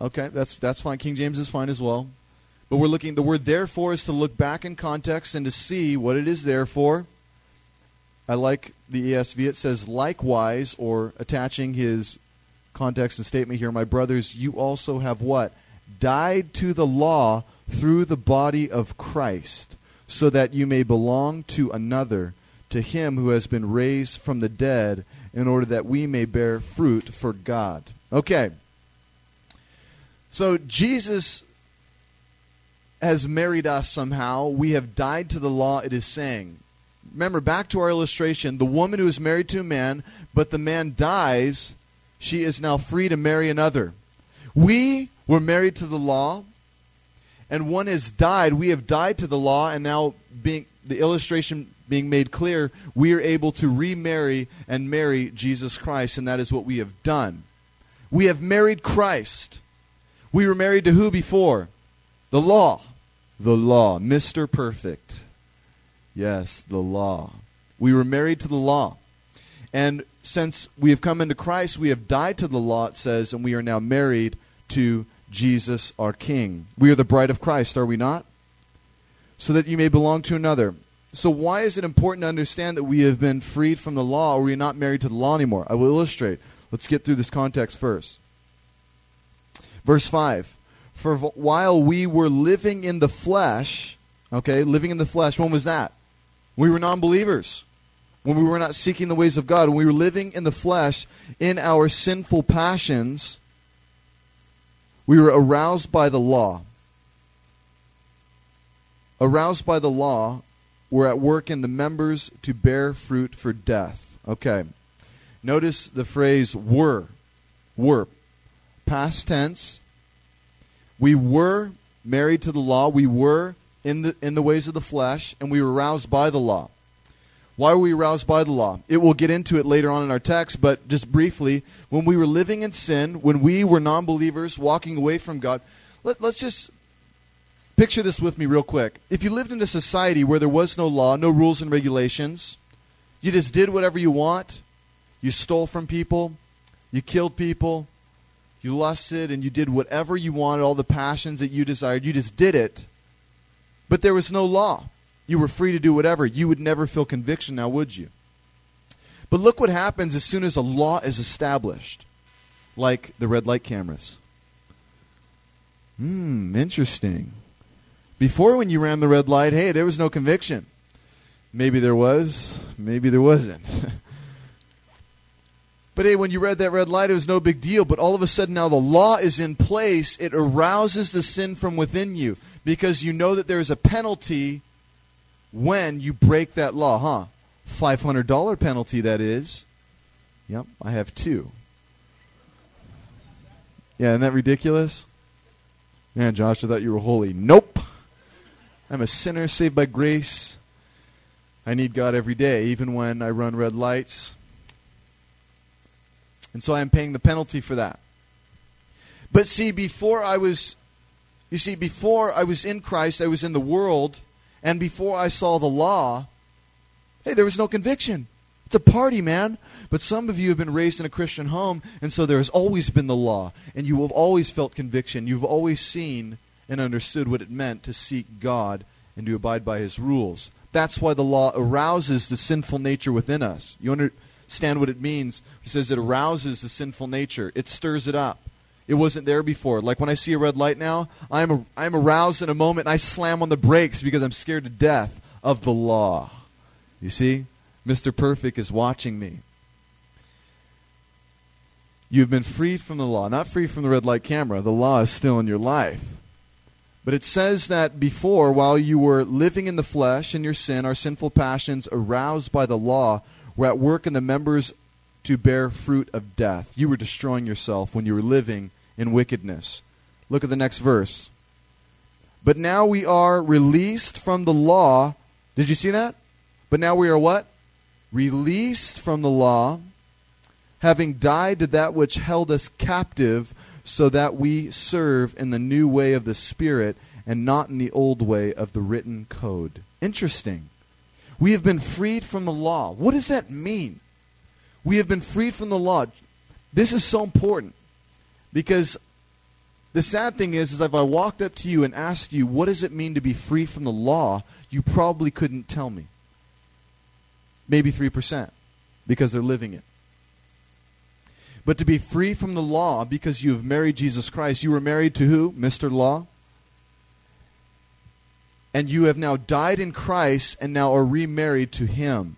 Okay, that's that's fine. King James is fine as well. But we're looking the word therefore is to look back in context and to see what it is there for. I like the ESV. It says likewise or attaching his context and statement here, my brothers, you also have what? Died to the law through the body of Christ, so that you may belong to another, to him who has been raised from the dead, in order that we may bear fruit for God. Okay. So Jesus has married us somehow. We have died to the law, it is saying. Remember, back to our illustration the woman who is married to a man, but the man dies, she is now free to marry another. We were married to the law, and one has died. We have died to the law, and now being the illustration being made clear, we are able to remarry and marry Jesus Christ, and that is what we have done. We have married Christ. We were married to who before? The law. The law. Mr. Perfect. Yes, the law. We were married to the law. And since we have come into Christ, we have died to the law, it says, and we are now married to Jesus our King. We are the bride of Christ, are we not? So that you may belong to another. So, why is it important to understand that we have been freed from the law or we are not married to the law anymore? I will illustrate. Let's get through this context first. Verse 5 For while we were living in the flesh, okay, living in the flesh, when was that? We were non believers. When we were not seeking the ways of God, when we were living in the flesh in our sinful passions, we were aroused by the law. Aroused by the law, were at work in the members to bear fruit for death. Okay. Notice the phrase were. Were. Past tense. We were married to the law. We were in the, in the ways of the flesh, and we were aroused by the law. Why were we aroused by the law? It will get into it later on in our text, but just briefly, when we were living in sin, when we were non believers, walking away from God, let, us just Picture this with me, real quick. If you lived in a society where there was no law, no rules and regulations, you just did whatever you want, you stole from people, you killed people, you lusted, and you did whatever you wanted, all the passions that you desired, you just did it, but there was no law. You were free to do whatever. You would never feel conviction now, would you? But look what happens as soon as a law is established, like the red light cameras. Hmm, interesting. Before, when you ran the red light, hey, there was no conviction. Maybe there was, maybe there wasn't. but hey, when you read that red light, it was no big deal. But all of a sudden, now the law is in place. It arouses the sin from within you. Because you know that there is a penalty when you break that law, huh? $500 penalty, that is. Yep, I have two. Yeah, isn't that ridiculous? Man, Josh, I thought you were holy. Nope. I'm a sinner saved by grace. I need God every day, even when I run red lights. And so I am paying the penalty for that. But see, before I was, you see, before I was in Christ, I was in the world, and before I saw the law, hey, there was no conviction. It's a party, man. But some of you have been raised in a Christian home, and so there has always been the law, and you have always felt conviction. You've always seen and understood what it meant to seek God and to abide by His rules. That's why the law arouses the sinful nature within us. You understand what it means? It says it arouses the sinful nature, it stirs it up. It wasn't there before. Like when I see a red light now, I'm, I'm aroused in a moment and I slam on the brakes because I'm scared to death of the law. You see? Mr. Perfect is watching me. You've been freed from the law, not free from the red light camera. The law is still in your life. But it says that before, while you were living in the flesh in your sin, our sinful passions aroused by the law were at work in the members to bear fruit of death. You were destroying yourself when you were living in wickedness. Look at the next verse. But now we are released from the law. Did you see that? But now we are what? Released from the law, having died to that which held us captive, so that we serve in the new way of the Spirit and not in the old way of the written code. Interesting. We have been freed from the law. What does that mean? We have been freed from the law. This is so important because the sad thing is, is if I walked up to you and asked you, what does it mean to be free from the law, you probably couldn't tell me. Maybe 3% because they're living it. But to be free from the law because you have married Jesus Christ, you were married to who? Mr. Law? And you have now died in Christ and now are remarried to Him.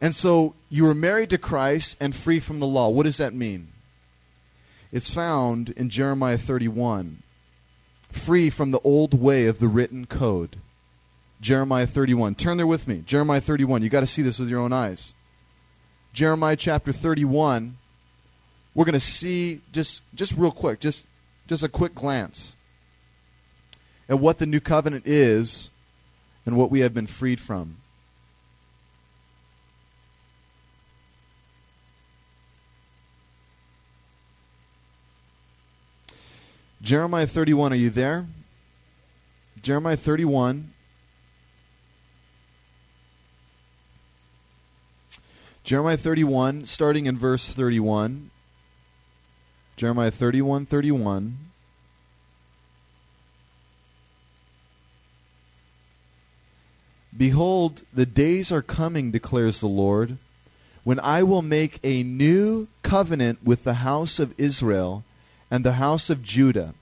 And so you are married to Christ and free from the law. What does that mean? It's found in Jeremiah 31. Free from the old way of the written code. Jeremiah 31. Turn there with me. Jeremiah 31. You got to see this with your own eyes. Jeremiah chapter 31. We're going to see just just real quick, just just a quick glance at what the new covenant is and what we have been freed from. Jeremiah 31, are you there? Jeremiah 31. Jeremiah 31, starting in verse 31. Jeremiah 31, 31. Behold, the days are coming, declares the Lord, when I will make a new covenant with the house of Israel and the house of Judah,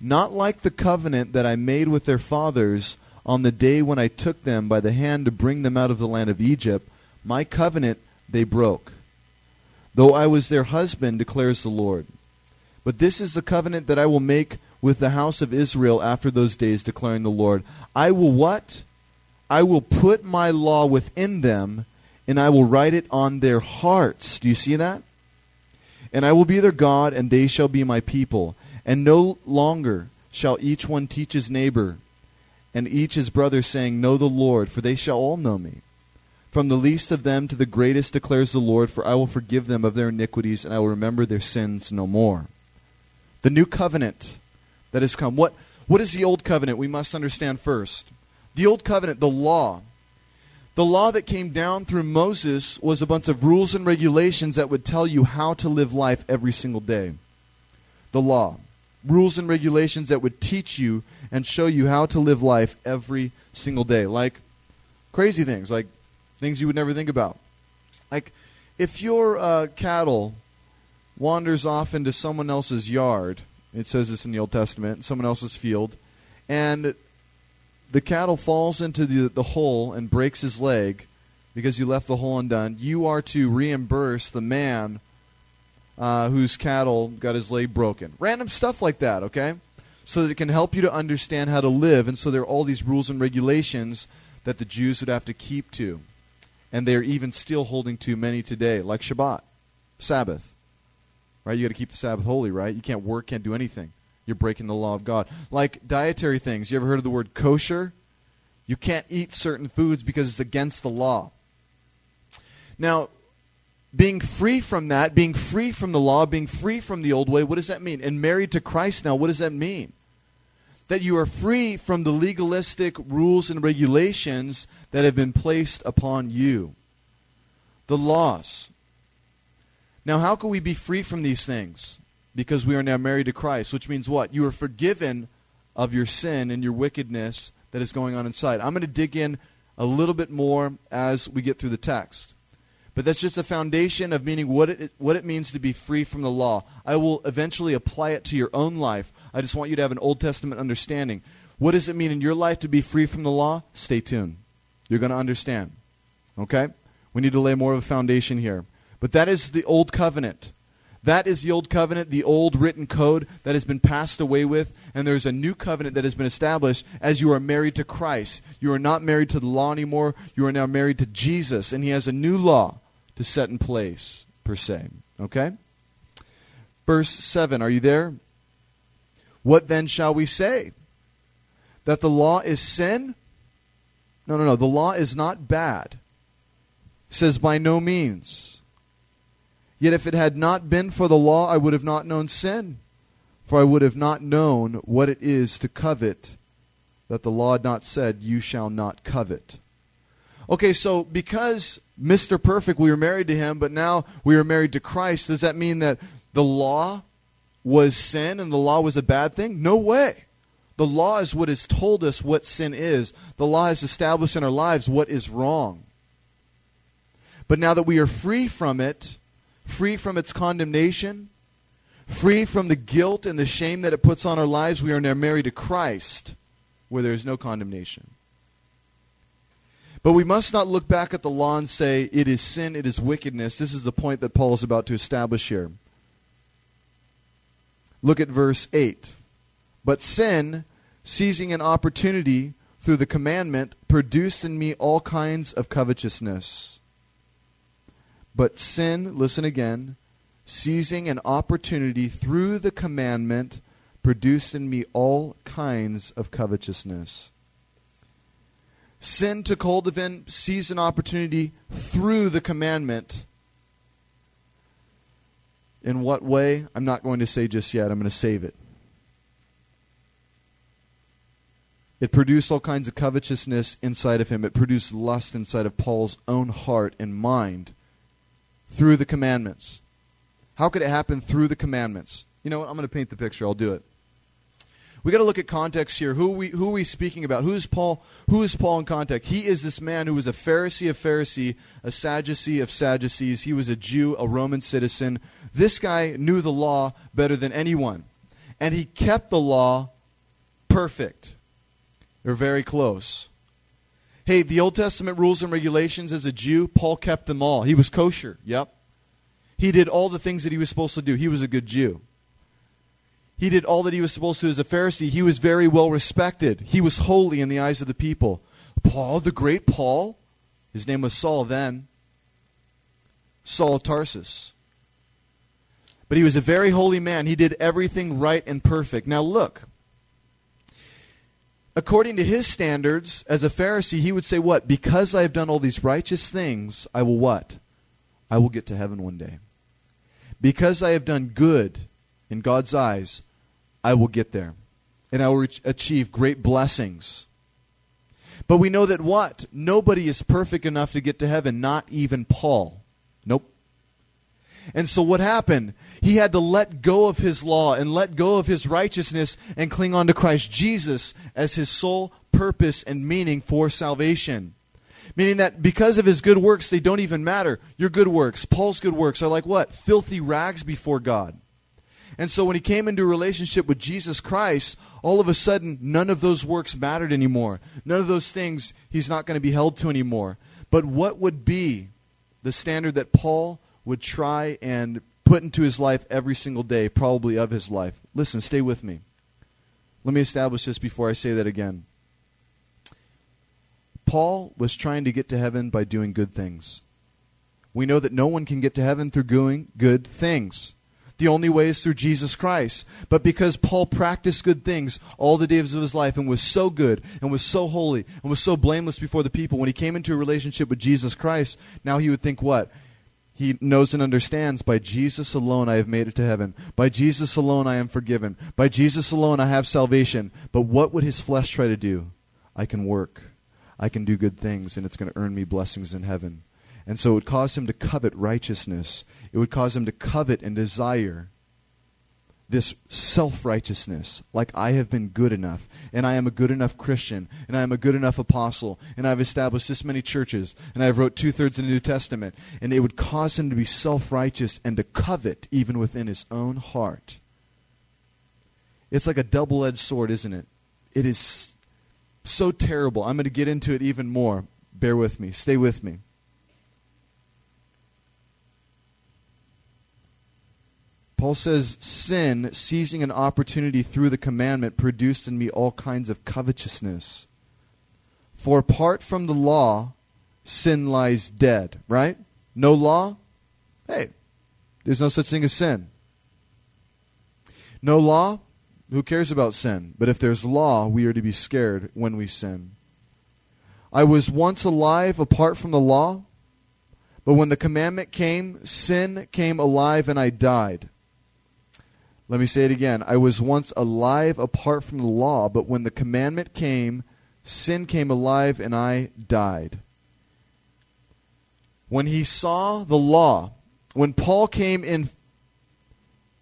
not like the covenant that I made with their fathers on the day when I took them by the hand to bring them out of the land of Egypt. My covenant they broke. Though I was their husband, declares the Lord. But this is the covenant that I will make with the house of Israel after those days, declaring the Lord. I will what? I will put my law within them, and I will write it on their hearts. Do you see that? And I will be their God, and they shall be my people. And no longer shall each one teach his neighbor, and each his brother, saying, Know the Lord, for they shall all know me. From the least of them to the greatest declares the Lord, for I will forgive them of their iniquities, and I will remember their sins no more. The new covenant that has come. What, what is the old covenant? We must understand first. The old covenant, the law, the law that came down through Moses was a bunch of rules and regulations that would tell you how to live life every single day. The law. Rules and regulations that would teach you and show you how to live life every single day. Like crazy things, like things you would never think about. Like if your uh, cattle wanders off into someone else's yard, it says this in the Old Testament, someone else's field, and the cattle falls into the, the hole and breaks his leg because you left the hole undone, you are to reimburse the man uh, whose cattle got his leg broken. Random stuff like that, okay? so that it can help you to understand how to live. And so there are all these rules and regulations that the Jews would have to keep to. And they're even still holding to many today, like Shabbat, Sabbath. Right? You got to keep the Sabbath holy, right? You can't work, can't do anything. You're breaking the law of God. Like dietary things. You ever heard of the word kosher? You can't eat certain foods because it's against the law. Now, being free from that, being free from the law, being free from the old way, what does that mean? And married to Christ now, what does that mean? That you are free from the legalistic rules and regulations that have been placed upon you. The laws. Now, how can we be free from these things? Because we are now married to Christ, which means what? You are forgiven of your sin and your wickedness that is going on inside. I'm going to dig in a little bit more as we get through the text. But that's just a foundation of meaning what it, what it means to be free from the law. I will eventually apply it to your own life. I just want you to have an Old Testament understanding. What does it mean in your life to be free from the law? Stay tuned. You're going to understand. Okay? We need to lay more of a foundation here. But that is the Old Covenant. That is the Old Covenant, the old written code that has been passed away with, and there's a new covenant that has been established as you are married to Christ. You are not married to the law anymore. You are now married to Jesus, and He has a new law to set in place, per se. Okay? Verse 7, are you there? What then shall we say? That the law is sin? No, no, no. The law is not bad. It says, by no means. Yet if it had not been for the law, I would have not known sin. For I would have not known what it is to covet, that the law had not said, You shall not covet. Okay, so because Mr. Perfect, we were married to him, but now we are married to Christ, does that mean that the law was sin and the law was a bad thing? No way. The law is what has told us what sin is. The law has established in our lives what is wrong. But now that we are free from it, free from its condemnation, free from the guilt and the shame that it puts on our lives, we are now married to Christ, where there is no condemnation. But we must not look back at the law and say, it is sin, it is wickedness. This is the point that Paul is about to establish here. Look at verse 8. But sin, seizing an opportunity through the commandment, produced in me all kinds of covetousness. But sin, listen again, seizing an opportunity through the commandment, produced in me all kinds of covetousness. Sin took hold of him, seized an opportunity through the commandment. In what way? I'm not going to say just yet. I'm going to save it. It produced all kinds of covetousness inside of him. It produced lust inside of Paul's own heart and mind through the commandments. How could it happen through the commandments? You know what? I'm going to paint the picture. I'll do it we got to look at context here. Who we who are we speaking about? Who is Paul? Who is Paul in context? He is this man who was a Pharisee of Pharisee, a Sadducee of Sadducees. He was a Jew, a Roman citizen. This guy knew the law better than anyone, and he kept the law perfect. They're very close. Hey, the Old Testament rules and regulations as a Jew, Paul kept them all. He was kosher. Yep. He did all the things that he was supposed to do. He was a good Jew. He did all that he was supposed to as a Pharisee. He was very well respected. He was holy in the eyes of the people. Paul, the great Paul, his name was Saul then, Saul Tarsus. But he was a very holy man. He did everything right and perfect. Now look. According to his standards, as a Pharisee, he would say, What? Because I have done all these righteous things, I will what? I will get to heaven one day. Because I have done good in God's eyes, I will get there. And I will achieve great blessings. But we know that what? Nobody is perfect enough to get to heaven, not even Paul. And so what happened? He had to let go of his law and let go of his righteousness and cling on to Christ Jesus as his sole purpose and meaning for salvation. Meaning that because of his good works, they don't even matter. Your good works, Paul's good works, are like what? Filthy rags before God. And so when he came into a relationship with Jesus Christ, all of a sudden, none of those works mattered anymore. None of those things he's not going to be held to anymore. But what would be the standard that Paul would try and put into his life every single day, probably of his life? Listen, stay with me. Let me establish this before I say that again. Paul was trying to get to heaven by doing good things. We know that no one can get to heaven through doing good things. The only way is through Jesus Christ. But because Paul practiced good things all the days of his life and was so good and was so holy and was so blameless before the people, when he came into a relationship with Jesus Christ, now he would think what? He knows and understands by Jesus alone I have made it to heaven. By Jesus alone I am forgiven. By Jesus alone I have salvation. But what would his flesh try to do? I can work. I can do good things, and it's going to earn me blessings in heaven. And so it would cause him to covet righteousness. It would cause him to covet and desire this self righteousness, like I have been good enough, and I am a good enough Christian, and I am a good enough apostle, and I've established this many churches, and I've wrote two thirds of the New Testament, and it would cause him to be self righteous and to covet even within his own heart. It's like a double edged sword, isn't it? It is so terrible. I'm going to get into it even more. Bear with me. Stay with me. Paul says, Sin, seizing an opportunity through the commandment, produced in me all kinds of covetousness. For apart from the law, sin lies dead, right? No law? Hey, there's no such thing as sin. No law? Who cares about sin? But if there's law, we are to be scared when we sin. I was once alive apart from the law, but when the commandment came, sin came alive and I died. Let me say it again. I was once alive apart from the law, but when the commandment came, sin came alive and I died. When he saw the law, when Paul came in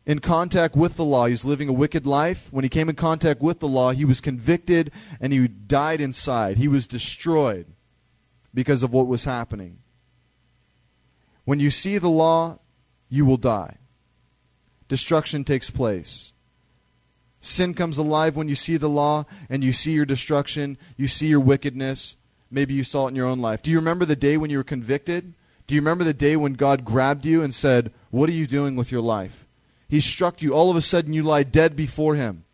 in contact with the law, he was living a wicked life. When he came in contact with the law, he was convicted and he died inside. He was destroyed because of what was happening. When you see the law, you will die destruction takes place. Sin comes alive when you see the law and you see your destruction, you see your wickedness. Maybe you saw it in your own life. Do you remember the day when you were convicted? Do you remember the day when God grabbed you and said, What are you doing with your life? He struck you. All of a sudden, you lie dead before Him.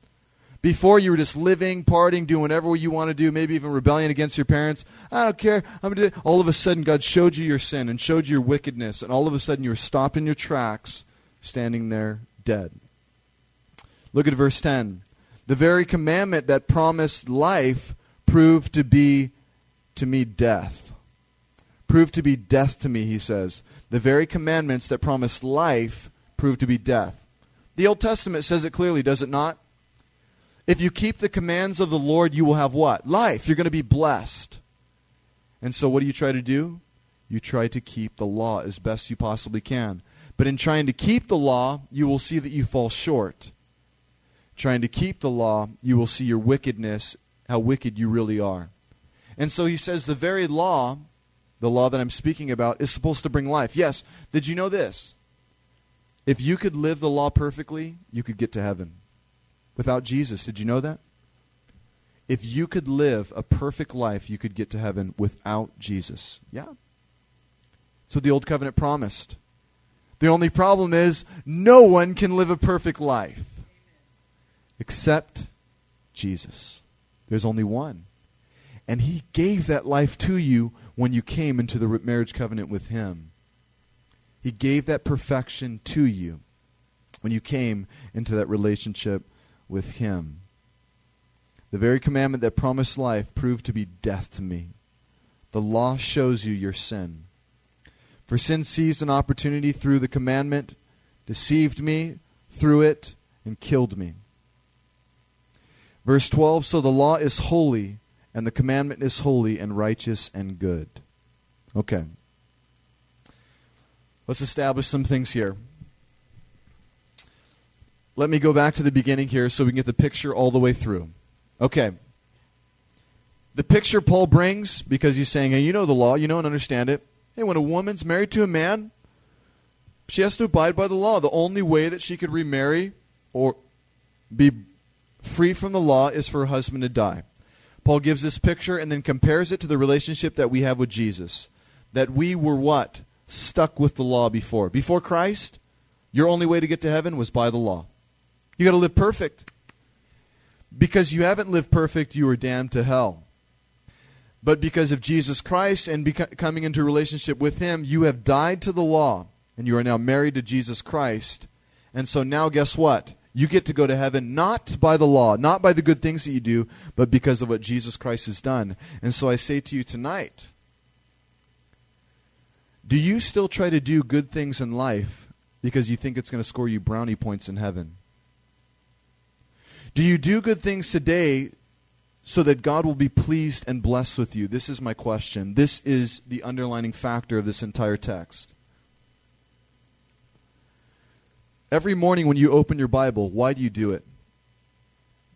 Before you were just living, partying, doing whatever you want to do, maybe even rebellion against your parents. I don't care. I'm gonna do All of a sudden, God showed you your sin and showed you your wickedness, and all of a sudden, you were stopped in your tracks, standing there dead. Look at verse 10. The very commandment that promised life proved to be to me death. Proved to be death to me, he says. The very commandments that promised life proved to be death. The Old Testament says it clearly, does it not? If you keep the commands of the Lord, you will have what? Life. You're going to be blessed. And so, what do you try to do? You try to keep the law as best you possibly can. But in trying to keep the law, you will see that you fall short. Trying to keep the law, you will see your wickedness, how wicked you really are. And so he says the very law, the law that I'm speaking about, is supposed to bring life. Yes, did you know this? If you could live the law perfectly, you could get to heaven. Without Jesus, did you know that? If you could live a perfect life, you could get to heaven without Jesus. Yeah. So the old covenant promised. The only problem is no one can live a perfect life except Jesus. There's only one. And he gave that life to you when you came into the marriage covenant with him. He gave that perfection to you when you came into that relationship with him. The very commandment that promised life proved to be death to me. The law shows you your sin. For sin seized an opportunity through the commandment, deceived me through it, and killed me. Verse 12 So the law is holy, and the commandment is holy and righteous and good. Okay. Let's establish some things here. Let me go back to the beginning here so we can get the picture all the way through. Okay. The picture Paul brings, because he's saying, hey, you know the law, you know and understand it. Hey, when a woman's married to a man, she has to abide by the law. The only way that she could remarry or be free from the law is for her husband to die. Paul gives this picture and then compares it to the relationship that we have with Jesus. That we were what? Stuck with the law before. Before Christ, your only way to get to heaven was by the law. You got to live perfect. Because you haven't lived perfect, you are damned to hell. But because of Jesus Christ and coming into relationship with Him, you have died to the law, and you are now married to Jesus Christ. And so now, guess what? You get to go to heaven not by the law, not by the good things that you do, but because of what Jesus Christ has done. And so I say to you tonight do you still try to do good things in life because you think it's going to score you brownie points in heaven? Do you do good things today so that God will be pleased and blessed with you? This is my question. This is the underlining factor of this entire text. Every morning when you open your Bible, why do you do it?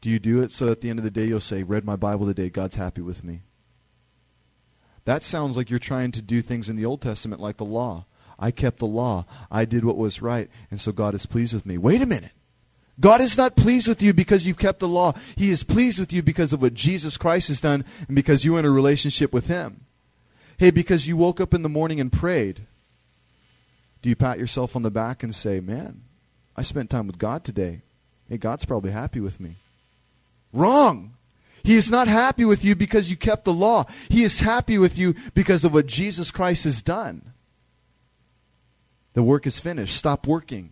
Do you do it so at the end of the day you'll say, Read my Bible today, God's happy with me? That sounds like you're trying to do things in the Old Testament like the law. I kept the law. I did what was right, and so God is pleased with me. Wait a minute. God is not pleased with you because you've kept the law. He is pleased with you because of what Jesus Christ has done and because you're in a relationship with Him. Hey, because you woke up in the morning and prayed, do you pat yourself on the back and say, Man, I spent time with God today. Hey, God's probably happy with me. Wrong. He is not happy with you because you kept the law. He is happy with you because of what Jesus Christ has done. The work is finished. Stop working.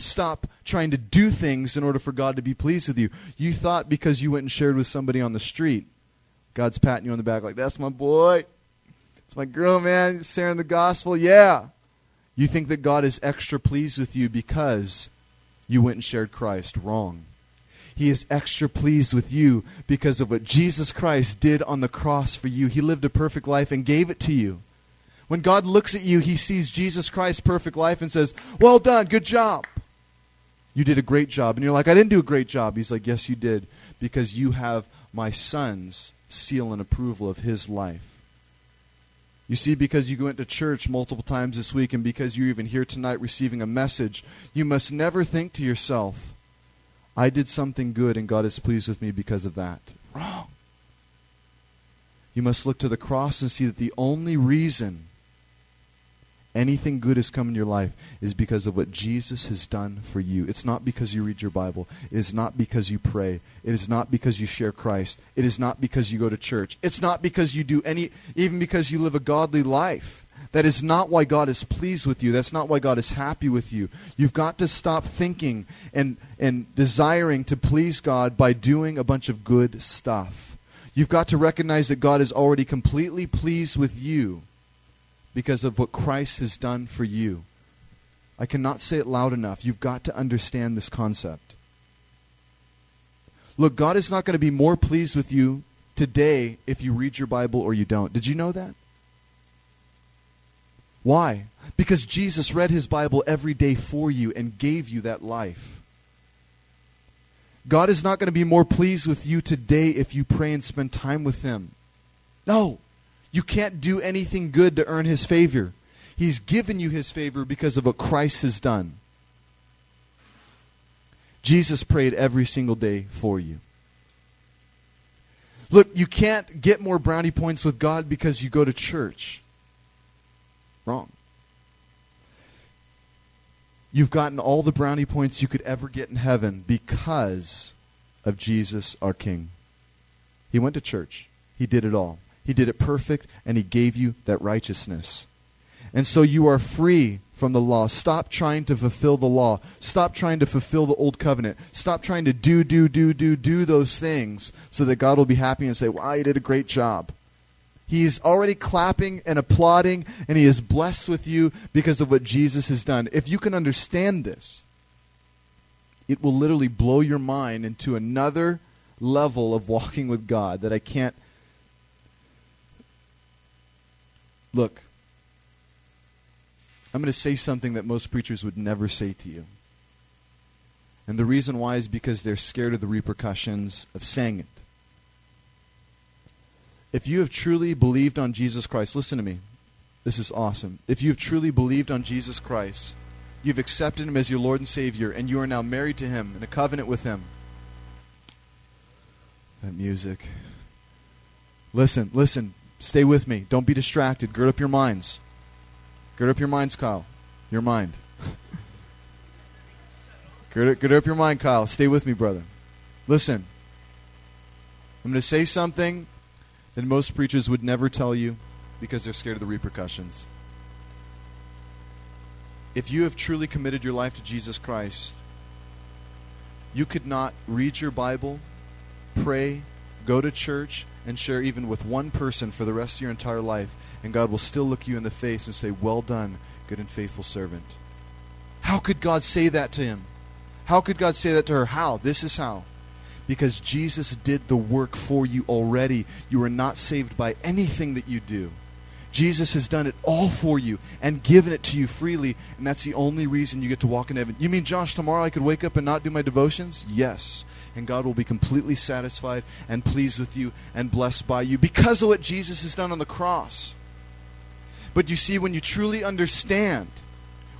Stop trying to do things in order for God to be pleased with you. You thought because you went and shared with somebody on the street, God's patting you on the back like, that's my boy. It's my girl, man. sharing the gospel. Yeah. You think that God is extra pleased with you because you went and shared Christ. Wrong. He is extra pleased with you because of what Jesus Christ did on the cross for you. He lived a perfect life and gave it to you. When God looks at you, he sees Jesus Christ's perfect life and says, Well done, good job. You did a great job. And you're like, I didn't do a great job. He's like, Yes, you did, because you have my son's seal and approval of his life. You see, because you went to church multiple times this week and because you're even here tonight receiving a message, you must never think to yourself, I did something good and God is pleased with me because of that. Wrong. You must look to the cross and see that the only reason anything good has come in your life is because of what Jesus has done for you. It's not because you read your Bible. It is not because you pray. It is not because you share Christ. It is not because you go to church. It's not because you do any, even because you live a godly life. That is not why God is pleased with you. That's not why God is happy with you. You've got to stop thinking and, and desiring to please God by doing a bunch of good stuff. You've got to recognize that God is already completely pleased with you because of what Christ has done for you. I cannot say it loud enough. You've got to understand this concept. Look, God is not going to be more pleased with you today if you read your Bible or you don't. Did you know that? Why? Because Jesus read his Bible every day for you and gave you that life. God is not going to be more pleased with you today if you pray and spend time with him. No. You can't do anything good to earn his favor. He's given you his favor because of what Christ has done. Jesus prayed every single day for you. Look, you can't get more brownie points with God because you go to church. Wrong. You've gotten all the brownie points you could ever get in heaven because of Jesus, our King. He went to church, He did it all. He did it perfect, and He gave you that righteousness. And so you are free from the law. Stop trying to fulfill the law. Stop trying to fulfill the old covenant. Stop trying to do, do, do, do, do those things so that God will be happy and say, Wow, you did a great job. He's already clapping and applauding, and he is blessed with you because of what Jesus has done. If you can understand this, it will literally blow your mind into another level of walking with God that I can't. Look, I'm going to say something that most preachers would never say to you. And the reason why is because they're scared of the repercussions of saying it. If you have truly believed on Jesus Christ, listen to me. This is awesome. If you have truly believed on Jesus Christ, you've accepted him as your Lord and Savior, and you are now married to him in a covenant with him. That music. Listen, listen. Stay with me. Don't be distracted. Gird up your minds. Gird up your minds, Kyle. Your mind. gird, up, gird up your mind, Kyle. Stay with me, brother. Listen, I'm going to say something that most preachers would never tell you because they're scared of the repercussions. If you have truly committed your life to Jesus Christ, you could not read your Bible, pray, go to church, and share even with one person for the rest of your entire life, and God will still look you in the face and say, Well done, good and faithful servant. How could God say that to him? How could God say that to her? How? This is how. Because Jesus did the work for you already. You are not saved by anything that you do. Jesus has done it all for you and given it to you freely, and that's the only reason you get to walk in heaven. You mean, Josh, tomorrow I could wake up and not do my devotions? Yes. And God will be completely satisfied and pleased with you and blessed by you because of what Jesus has done on the cross. But you see, when you truly understand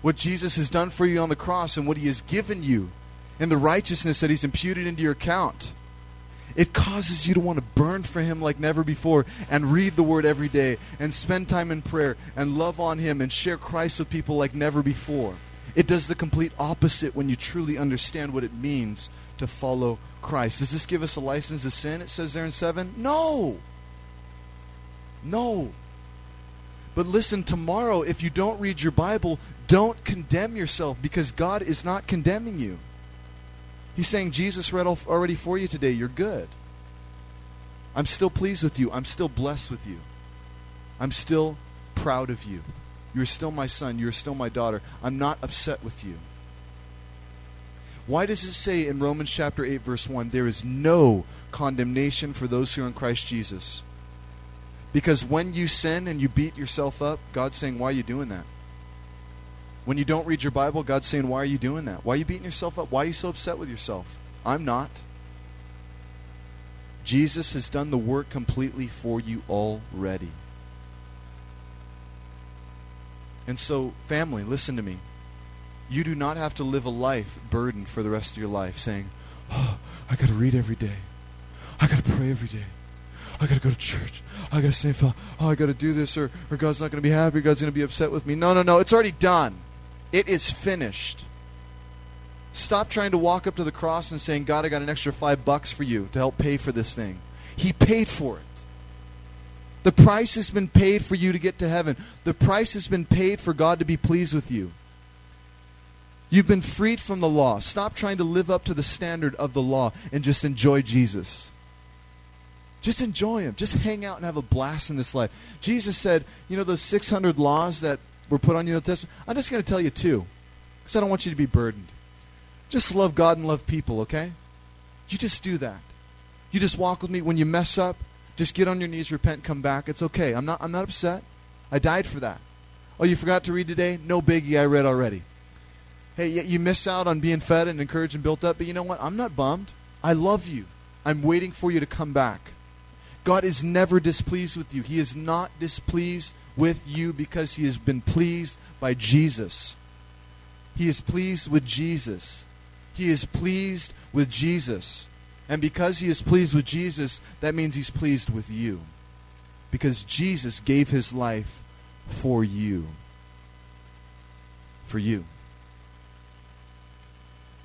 what Jesus has done for you on the cross and what he has given you and the righteousness that he's imputed into your account, it causes you to want to burn for Him like never before and read the Word every day and spend time in prayer and love on Him and share Christ with people like never before. It does the complete opposite when you truly understand what it means to follow Christ. Does this give us a license to sin? It says there in 7. No. No. But listen, tomorrow, if you don't read your Bible, don't condemn yourself because God is not condemning you. He's saying, Jesus read already for you today. You're good. I'm still pleased with you. I'm still blessed with you. I'm still proud of you. You're still my son. You're still my daughter. I'm not upset with you. Why does it say in Romans chapter 8, verse 1, there is no condemnation for those who are in Christ Jesus? Because when you sin and you beat yourself up, God's saying, Why are you doing that? When you don't read your Bible, God's saying, Why are you doing that? Why are you beating yourself up? Why are you so upset with yourself? I'm not. Jesus has done the work completely for you already. And so, family, listen to me. You do not have to live a life burdened for the rest of your life saying, Oh, I got to read every day. I got to pray every day. I got to go to church. I got to say, oh, I got to do this, or, or God's not going to be happy. God's going to be upset with me. No, no, no. It's already done. It is finished. Stop trying to walk up to the cross and saying, God, I got an extra five bucks for you to help pay for this thing. He paid for it. The price has been paid for you to get to heaven. The price has been paid for God to be pleased with you. You've been freed from the law. Stop trying to live up to the standard of the law and just enjoy Jesus. Just enjoy Him. Just hang out and have a blast in this life. Jesus said, you know, those 600 laws that were put on you in the Testament. I'm just going to tell you two, because I don't want you to be burdened. Just love God and love people, okay? You just do that. You just walk with me. When you mess up, just get on your knees, repent, come back. It's okay. I'm not, I'm not upset. I died for that. Oh, you forgot to read today? No biggie. I read already. Hey, you miss out on being fed and encouraged and built up, but you know what? I'm not bummed. I love you. I'm waiting for you to come back. God is never displeased with you. He is not displeased with you because he has been pleased by Jesus. He is pleased with Jesus. He is pleased with Jesus. And because he is pleased with Jesus, that means he's pleased with you. Because Jesus gave his life for you. For you.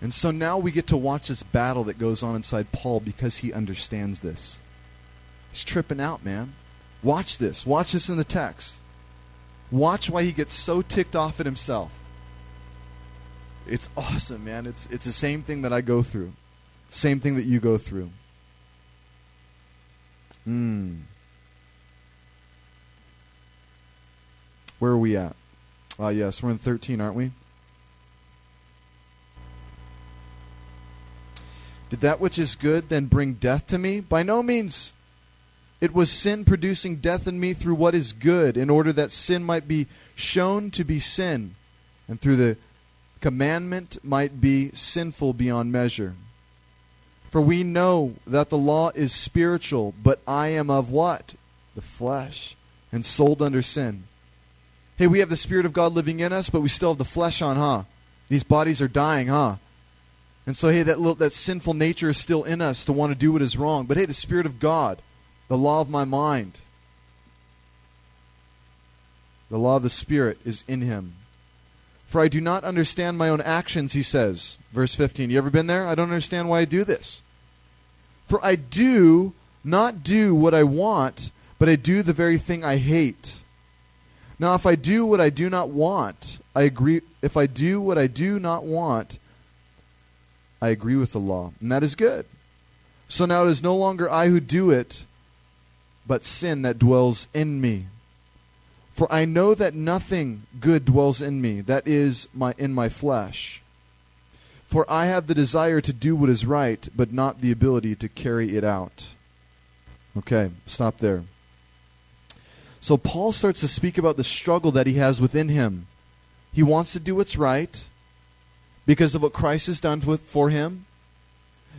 And so now we get to watch this battle that goes on inside Paul because he understands this. He's tripping out, man. Watch this. Watch this in the text. Watch why he gets so ticked off at himself. It's awesome, man. It's it's the same thing that I go through. Same thing that you go through. Hmm. Where are we at? Ah, uh, yes, we're in 13, aren't we? Did that which is good then bring death to me? By no means. It was sin producing death in me through what is good, in order that sin might be shown to be sin, and through the commandment might be sinful beyond measure. For we know that the law is spiritual, but I am of what? The flesh, and sold under sin. Hey, we have the Spirit of God living in us, but we still have the flesh on, huh? These bodies are dying, huh? And so, hey, that, little, that sinful nature is still in us to want to do what is wrong. But hey, the Spirit of God the law of my mind. The law of the Spirit is in him. For I do not understand my own actions, he says. Verse 15. You ever been there? I don't understand why I do this. For I do not do what I want, but I do the very thing I hate. Now, if I do what I do not want, I agree. If I do what I do not want, I agree with the law, and that is good. So now it is no longer I who do it, but sin that dwells in me. For I know that nothing good dwells in me, that is my in my flesh. For I have the desire to do what is right, but not the ability to carry it out. Okay, stop there. So Paul starts to speak about the struggle that he has within him. He wants to do what's right because of what Christ has done for him,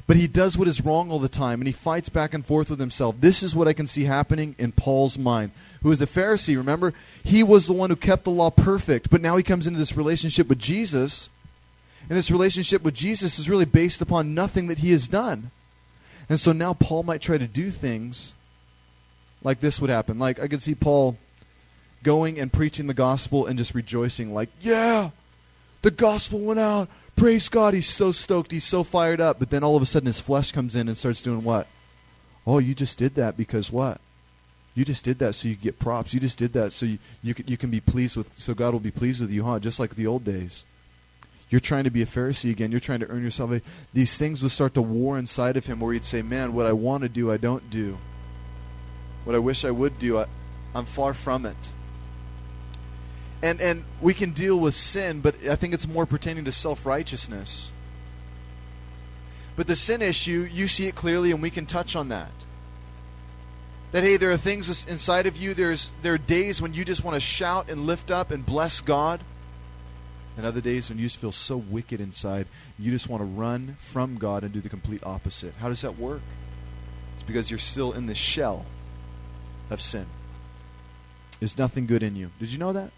but he does what is wrong all the time and he fights back and forth with himself. This is what I can see happening in Paul's mind, who is a Pharisee. Remember, he was the one who kept the law perfect, but now he comes into this relationship with Jesus. And this relationship with Jesus is really based upon nothing that he has done. And so now Paul might try to do things like this would happen. Like I could see Paul going and preaching the gospel and just rejoicing, like, yeah, the gospel went out. Praise God. He's so stoked. He's so fired up. But then all of a sudden his flesh comes in and starts doing what? Oh, you just did that because what? You just did that so you get props. You just did that so you, you, can, you can be pleased with, so God will be pleased with you, huh? Just like the old days. You're trying to be a Pharisee again. You're trying to earn yourself. These things will start to war inside of him where he'd say, man, what I want to do, I don't do. What I wish I would do, I, I'm far from it. And, and we can deal with sin, but I think it's more pertaining to self righteousness. But the sin issue, you see it clearly, and we can touch on that. That, hey, there are things inside of you, there's, there are days when you just want to shout and lift up and bless God. And other days when you just feel so wicked inside, you just want to run from God and do the complete opposite. How does that work? It's because you're still in the shell of sin. There's nothing good in you. Did you know that?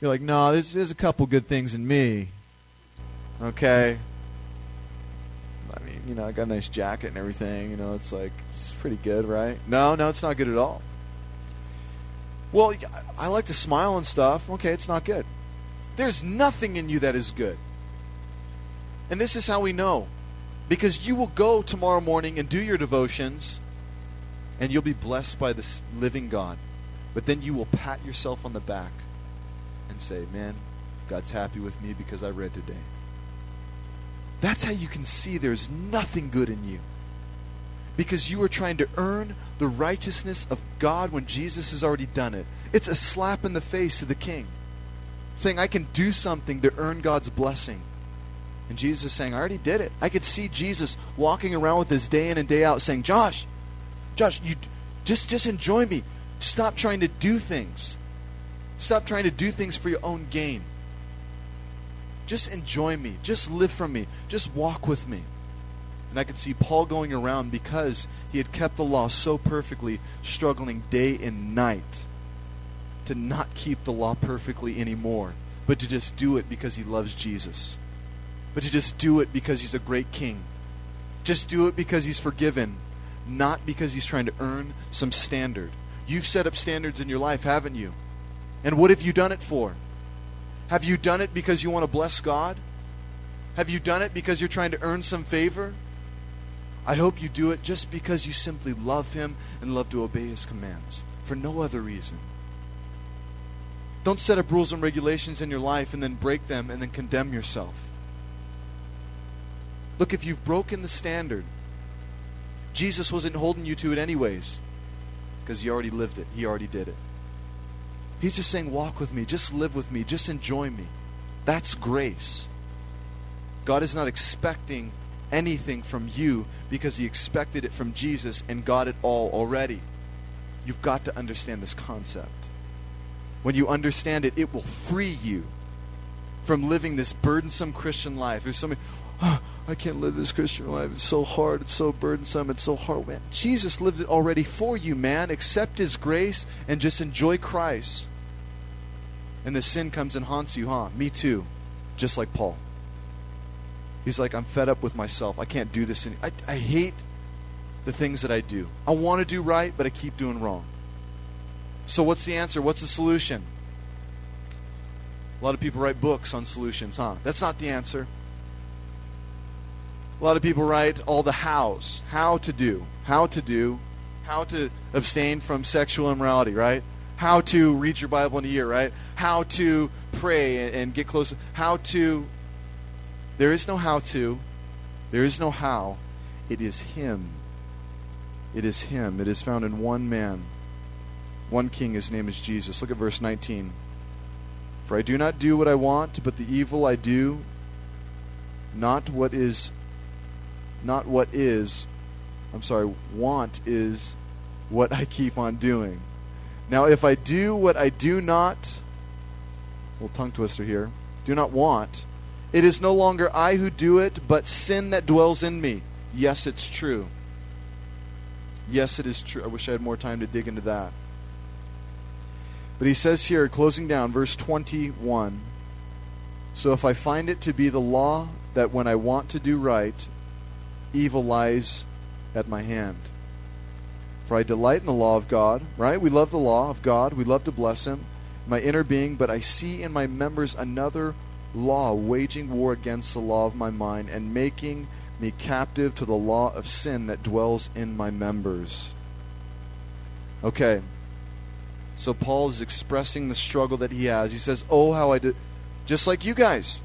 You're like, no, there's, there's a couple good things in me. Okay. I mean, you know, I got a nice jacket and everything. You know, it's like, it's pretty good, right? No, no, it's not good at all. Well, I like to smile and stuff. Okay, it's not good. There's nothing in you that is good. And this is how we know. Because you will go tomorrow morning and do your devotions, and you'll be blessed by this living God. But then you will pat yourself on the back and say, Man, God's happy with me because I read today. That's how you can see there's nothing good in you. Because you are trying to earn the righteousness of God when Jesus has already done it. It's a slap in the face to the king. Saying, I can do something to earn God's blessing. And Jesus is saying, I already did it. I could see Jesus walking around with this day in and day out saying, Josh, Josh, you just just enjoy me. Stop trying to do things. Stop trying to do things for your own gain. Just enjoy me. Just live from me. Just walk with me. And I could see Paul going around because he had kept the law so perfectly, struggling day and night to not keep the law perfectly anymore, but to just do it because he loves Jesus. But to just do it because he's a great king. Just do it because he's forgiven, not because he's trying to earn some standard. You've set up standards in your life, haven't you? And what have you done it for? Have you done it because you want to bless God? Have you done it because you're trying to earn some favor? I hope you do it just because you simply love Him and love to obey His commands, for no other reason. Don't set up rules and regulations in your life and then break them and then condemn yourself. Look, if you've broken the standard, Jesus wasn't holding you to it anyways because He already lived it, He already did it. He's just saying, Walk with me, just live with me, just enjoy me. That's grace. God is not expecting anything from you because He expected it from Jesus and got it all already. You've got to understand this concept. When you understand it, it will free you from living this burdensome Christian life. There's so many, oh, I can't live this Christian life. It's so hard. It's so burdensome. It's so hard. Man, Jesus lived it already for you, man. Accept His grace and just enjoy Christ. And the sin comes and haunts you, huh? Me too. Just like Paul. He's like, I'm fed up with myself. I can't do this. Anymore. I, I hate the things that I do. I want to do right, but I keep doing wrong. So, what's the answer? What's the solution? A lot of people write books on solutions, huh? That's not the answer. A lot of people write all the hows, how to do, how to do, how to abstain from sexual immorality, right? How to read your Bible in a year, right? How to pray and, and get close. How to. There is no how to. There is no how. It is Him. It is Him. It is found in one man, one King. His name is Jesus. Look at verse 19. For I do not do what I want, but the evil I do, not what is, not what is, I'm sorry, want is what I keep on doing. Now, if I do what I do not, little tongue twister here, do not want, it is no longer I who do it, but sin that dwells in me. Yes, it's true. Yes, it is true. I wish I had more time to dig into that. But he says here, closing down, verse 21 So if I find it to be the law that when I want to do right, evil lies at my hand. For I delight in the law of God, right? We love the law of God. We love to bless Him, my inner being, but I see in my members another law waging war against the law of my mind and making me captive to the law of sin that dwells in my members. Okay. So Paul is expressing the struggle that he has. He says, "Oh how I did just like you guys.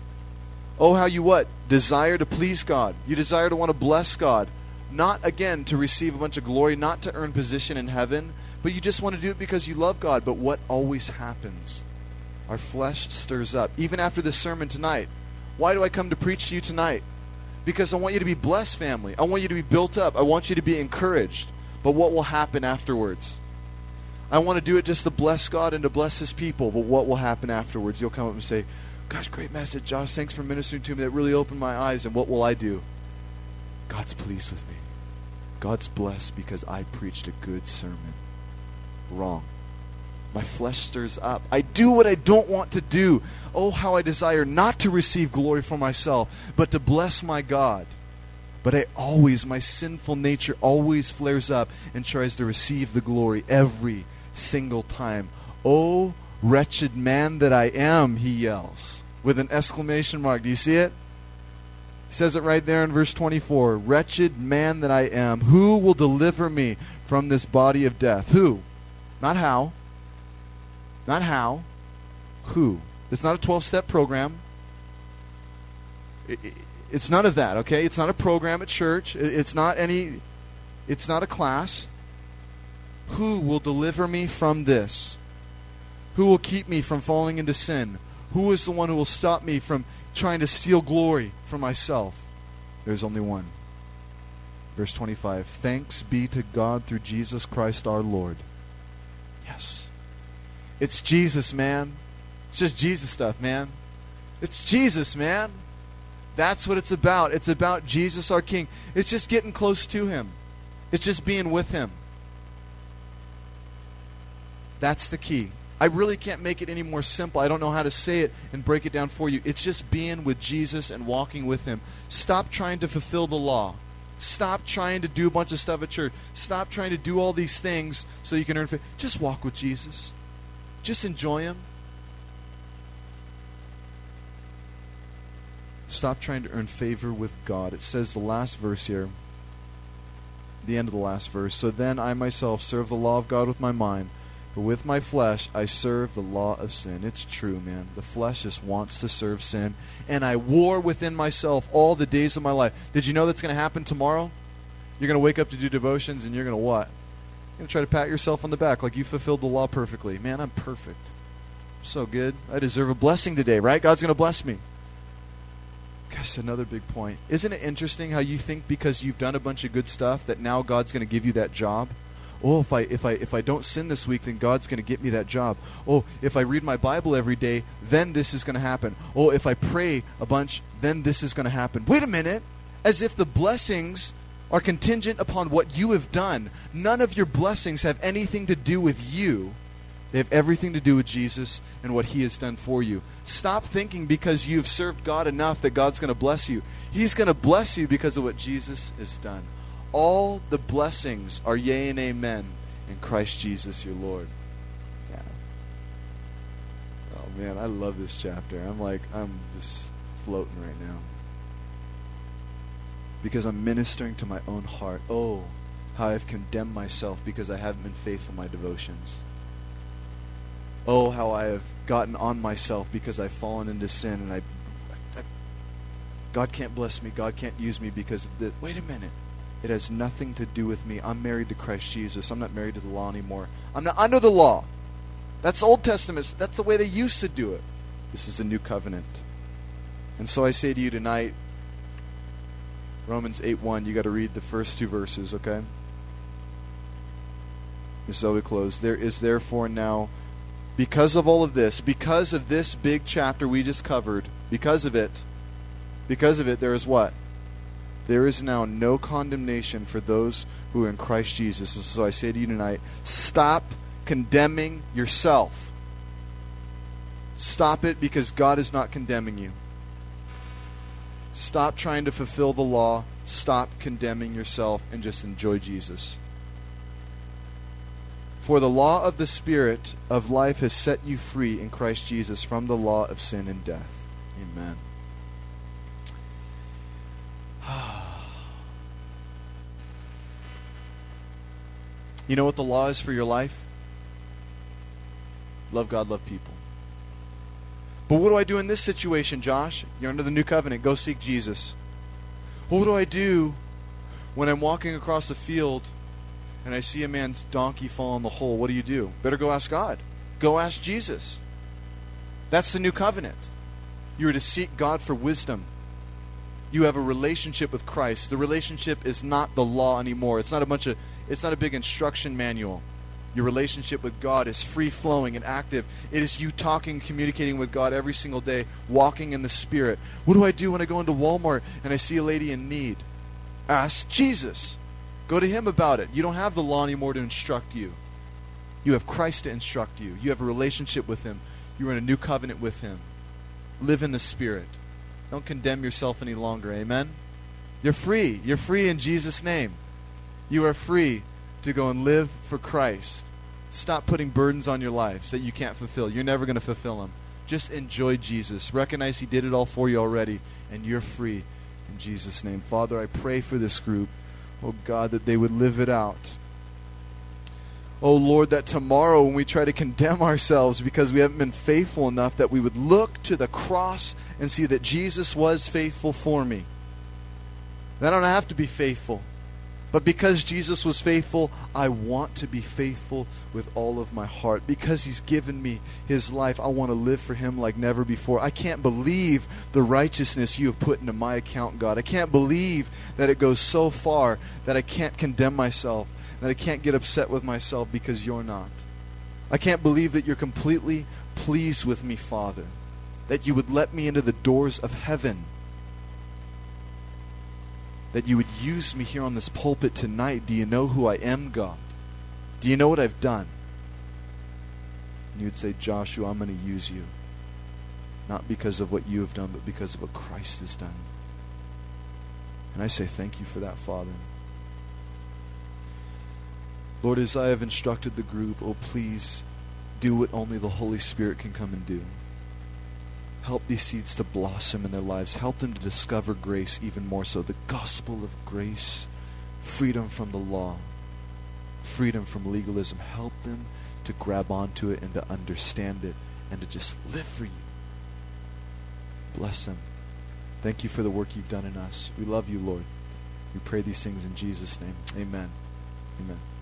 Oh how you what? Desire to please God. You desire to want to bless God, not again to receive a bunch of glory, not to earn position in heaven, but you just want to do it because you love God. But what always happens? Our flesh stirs up. Even after this sermon tonight. Why do I come to preach to you tonight? Because I want you to be blessed, family. I want you to be built up. I want you to be encouraged. But what will happen afterwards? I want to do it just to bless God and to bless His people. But what will happen afterwards? You'll come up and say, Gosh, great message, Josh. Thanks for ministering to me. That really opened my eyes. And what will I do? God's pleased with me. God's blessed because I preached a good sermon. Wrong. My flesh stirs up. I do what I don't want to do. Oh, how I desire not to receive glory for myself, but to bless my God. But I always, my sinful nature always flares up and tries to receive the glory every single time. Oh, wretched man that I am, he yells with an exclamation mark. Do you see it? Says it right there in verse 24 Wretched man that I am, who will deliver me from this body of death? Who? Not how. Not how. Who? It's not a 12 step program. It, it, it's none of that, okay? It's not a program at church. It, it's not any. It's not a class. Who will deliver me from this? Who will keep me from falling into sin? Who is the one who will stop me from trying to steal glory for myself? There's only one. Verse 25 Thanks be to God through Jesus Christ our Lord. Yes. It's Jesus, man. It's just Jesus stuff, man. It's Jesus, man. That's what it's about. It's about Jesus, our King. It's just getting close to Him, it's just being with Him. That's the key. I really can't make it any more simple. I don't know how to say it and break it down for you. It's just being with Jesus and walking with Him. Stop trying to fulfill the law. Stop trying to do a bunch of stuff at church. Stop trying to do all these things so you can earn faith. Just walk with Jesus. Just enjoy Him. Stop trying to earn favor with God. It says the last verse here, the end of the last verse. So then I myself serve the law of God with my mind, but with my flesh I serve the law of sin. It's true, man. The flesh just wants to serve sin. And I war within myself all the days of my life. Did you know that's going to happen tomorrow? You're going to wake up to do devotions and you're going to what? You're going to try to pat yourself on the back like you fulfilled the law perfectly. Man, I'm perfect. So good. I deserve a blessing today, right? God's going to bless me. Gosh, another big point. Isn't it interesting how you think because you've done a bunch of good stuff that now God's going to give you that job? Oh, if I if I if I don't sin this week, then God's going to get me that job. Oh, if I read my Bible every day, then this is going to happen. Oh, if I pray a bunch, then this is going to happen. Wait a minute. As if the blessings are contingent upon what you have done. None of your blessings have anything to do with you. They have everything to do with Jesus and what he has done for you. Stop thinking because you've served God enough that God's going to bless you. He's going to bless you because of what Jesus has done. All the blessings are yea and amen in Christ Jesus your Lord. Yeah. Oh man, I love this chapter. I'm like I'm just floating right now. because I'm ministering to my own heart. Oh, how I've condemned myself because I haven't been faithful in my devotions. Oh, how I have gotten on myself because I've fallen into sin and I, I God can't bless me. God can't use me because of this. Wait a minute. It has nothing to do with me. I'm married to Christ Jesus. I'm not married to the law anymore. I'm not under the law. That's Old Testament. That's the way they used to do it. This is a new covenant. And so I say to you tonight, Romans 8 1, you got to read the first two verses, okay? This is we close. There is therefore now, because of all of this, because of this big chapter we just covered, because of it, because of it, there is what? There is now no condemnation for those who are in Christ Jesus. So I say to you tonight stop condemning yourself. Stop it because God is not condemning you. Stop trying to fulfill the law. Stop condemning yourself and just enjoy Jesus. For the law of the Spirit of life has set you free in Christ Jesus from the law of sin and death. Amen. You know what the law is for your life? Love God, love people. But what do I do in this situation, Josh? You're under the new covenant. Go seek Jesus. What do I do when I'm walking across the field and I see a man's donkey fall in the hole? What do you do? Better go ask God. Go ask Jesus. That's the new covenant. You are to seek God for wisdom. You have a relationship with Christ. The relationship is not the law anymore. It's not a bunch of it's not a big instruction manual. Your relationship with God is free flowing and active. It is you talking, communicating with God every single day, walking in the Spirit. What do I do when I go into Walmart and I see a lady in need? Ask Jesus. Go to Him about it. You don't have the law anymore to instruct you. You have Christ to instruct you. You have a relationship with Him. You're in a new covenant with Him. Live in the Spirit. Don't condemn yourself any longer. Amen? You're free. You're free in Jesus' name. You are free to go and live for Christ. Stop putting burdens on your lives that you can't fulfill. You're never going to fulfill them. Just enjoy Jesus. Recognize He did it all for you already, and you're free in Jesus' name. Father, I pray for this group, oh God, that they would live it out. Oh Lord, that tomorrow when we try to condemn ourselves because we haven't been faithful enough, that we would look to the cross and see that Jesus was faithful for me. I don't have to be faithful. But because Jesus was faithful, I want to be faithful with all of my heart. Because He's given me His life, I want to live for Him like never before. I can't believe the righteousness you have put into my account, God. I can't believe that it goes so far that I can't condemn myself, that I can't get upset with myself because you're not. I can't believe that you're completely pleased with me, Father, that you would let me into the doors of heaven that you would use me here on this pulpit tonight. Do you know who I am, God? Do you know what I've done? And you would say, Joshua, I'm going to use you. Not because of what you have done, but because of what Christ has done. And I say thank you for that, Father. Lord, as I have instructed the group, oh, please do what only the Holy Spirit can come and do. Help these seeds to blossom in their lives. Help them to discover grace even more so. The gospel of grace, freedom from the law, freedom from legalism. Help them to grab onto it and to understand it and to just live for you. Bless them. Thank you for the work you've done in us. We love you, Lord. We pray these things in Jesus' name. Amen. Amen.